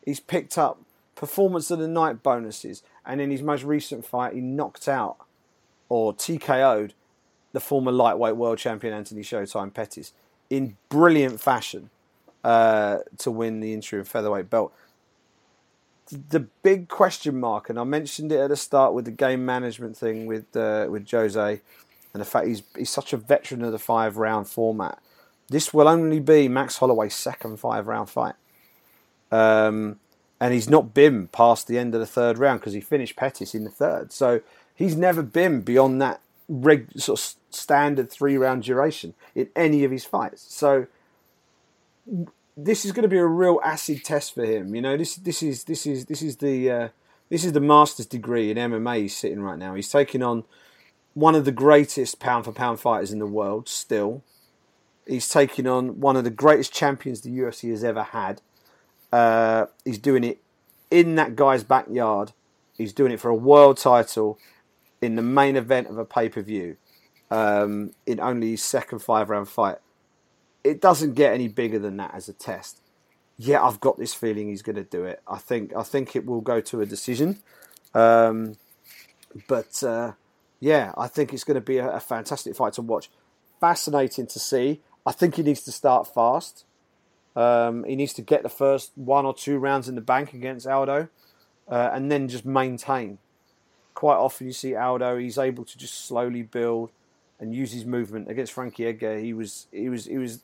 He's picked up performance of the night bonuses, And in his most recent fight, he knocked out or TKO'd the former lightweight world champion Anthony Showtime Pettis in brilliant fashion uh, to win the interim featherweight belt. The big question mark, and I mentioned it at the start with the game management thing with uh, with Jose, and the fact he's he's such a veteran of the five round format. This will only be Max Holloway's second five round fight. Um, and he's not been past the end of the third round because he finished Pettis in the third. So he's never been beyond that reg, sort of standard three round duration in any of his fights. So this is going to be a real acid test for him. You know, this this is this is this is the uh, this is the master's degree in MMA he's sitting right now. He's taking on one of the greatest pound for pound fighters in the world. Still, he's taking on one of the greatest champions the UFC has ever had. Uh, he's doing it in that guy's backyard. He's doing it for a world title in the main event of a pay per view um, in only his second five round fight. It doesn't get any bigger than that as a test. Yeah, I've got this feeling he's going to do it. I think I think it will go to a decision. Um, but uh, yeah, I think it's going to be a, a fantastic fight to watch. Fascinating to see. I think he needs to start fast. Um, he needs to get the first one or two rounds in the bank against Aldo, uh, and then just maintain. Quite often, you see Aldo; he's able to just slowly build and use his movement against Frankie Edgar. He was he was he was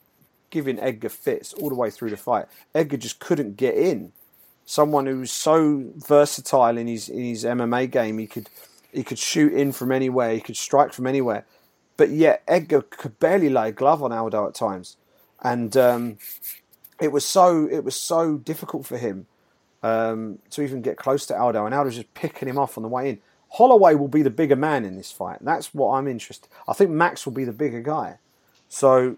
giving Edgar fits all the way through the fight. Edgar just couldn't get in. Someone who was so versatile in his in his MMA game, he could he could shoot in from anywhere, he could strike from anywhere, but yet Edgar could barely lay a glove on Aldo at times, and um, it was so it was so difficult for him um, to even get close to Aldo, and Aldo was just picking him off on the way in. Holloway will be the bigger man in this fight. That's what I'm interested. I think Max will be the bigger guy, so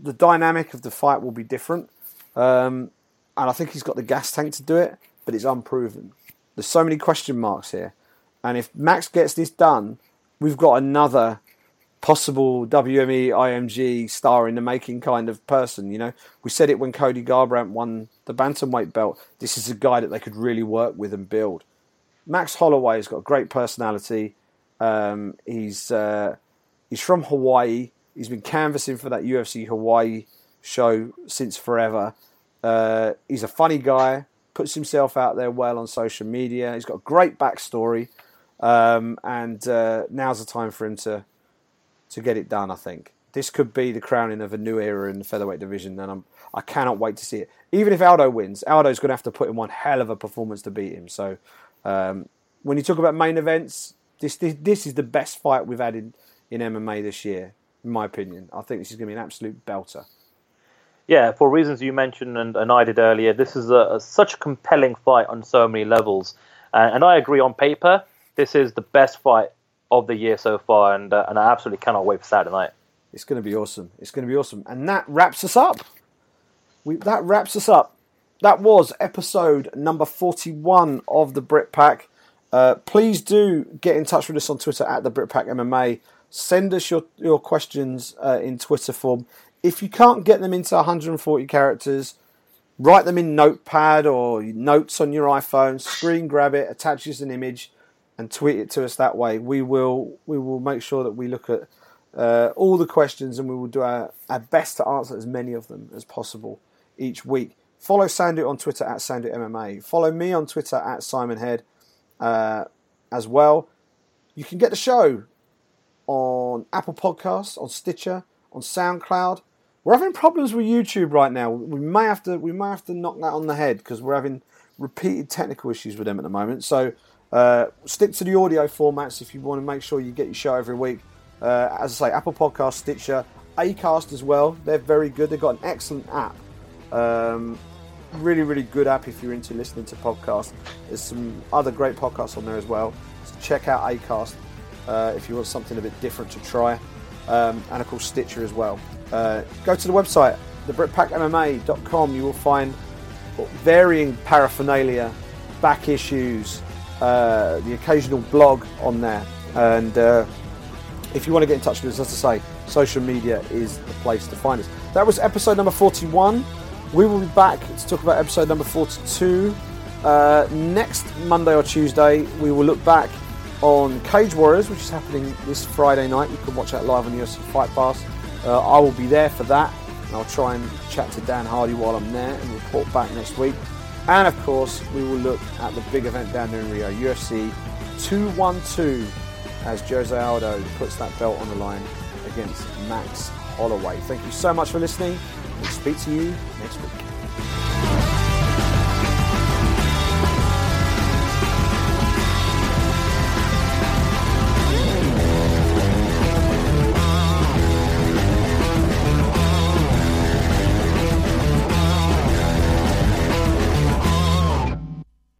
the dynamic of the fight will be different, um, and I think he's got the gas tank to do it, but it's unproven. There's so many question marks here, and if Max gets this done, we've got another possible WME IMG star in the making kind of person. You know, we said it when Cody Garbrandt won the bantamweight belt. This is a guy that they could really work with and build. Max Holloway has got a great personality. Um, he's uh, he's from Hawaii. He's been canvassing for that UFC Hawaii show since forever. Uh, he's a funny guy. Puts himself out there well on social media. He's got a great backstory, um, and uh, now's the time for him to to get it done. I think this could be the crowning of a new era in the featherweight division, and I'm I cannot wait to see it. Even if Aldo wins, Aldo's going to have to put in one hell of a performance to beat him. So um, when you talk about main events, this, this this is the best fight we've had in, in MMA this year, in my opinion. I think this is going to be an absolute belter. Yeah, for reasons you mentioned and, and I did earlier, this is a, a such a compelling fight on so many levels, uh, and I agree on paper. This is the best fight of the year so far, and uh, and I absolutely cannot wait for Saturday night. It's going to be awesome. It's going to be awesome, and that wraps us up. We, that wraps us up. That was episode number forty-one of the Brit Pack. Uh, please do get in touch with us on Twitter at the Britpack MMA. Send us your, your questions uh, in Twitter form. If you can't get them into 140 characters, write them in Notepad or notes on your iPhone, screen grab it, attach it as an image, and tweet it to us that way. We will we will make sure that we look at uh, all the questions and we will do our, our best to answer as many of them as possible each week. Follow Sandhu on Twitter at Sandhu MMA. Follow me on Twitter at Simon Head uh, as well. You can get the show on Apple Podcasts, on Stitcher, on SoundCloud. We're having problems with YouTube right now. We may have to we may have to knock that on the head because we're having repeated technical issues with them at the moment. So uh, stick to the audio formats if you want to make sure you get your show every week. Uh, as I say, Apple Podcast, Stitcher, Acast as well. They're very good. They've got an excellent app. Um, really, really good app if you're into listening to podcasts. There's some other great podcasts on there as well. So check out Acast uh, if you want something a bit different to try. Um, and of course, Stitcher as well. Uh, go to the website, thebritpackmma.com. You will find varying paraphernalia, back issues, uh, the occasional blog on there. And uh, if you want to get in touch with us, as I say, social media is the place to find us. That was episode number 41. We will be back to talk about episode number 42 Uh, next Monday or Tuesday, we will look back on Cage Warriors, which is happening this Friday night. You can watch that live on UFC Fight Pass. Uh, I will be there for that, and I'll try and chat to Dan Hardy while I'm there and report back next week. And of course, we will look at the big event down there in Rio, UFC 212, as Jose Aldo puts that belt on the line against Max Holloway. Thank you so much for listening. We'll speak to you next week.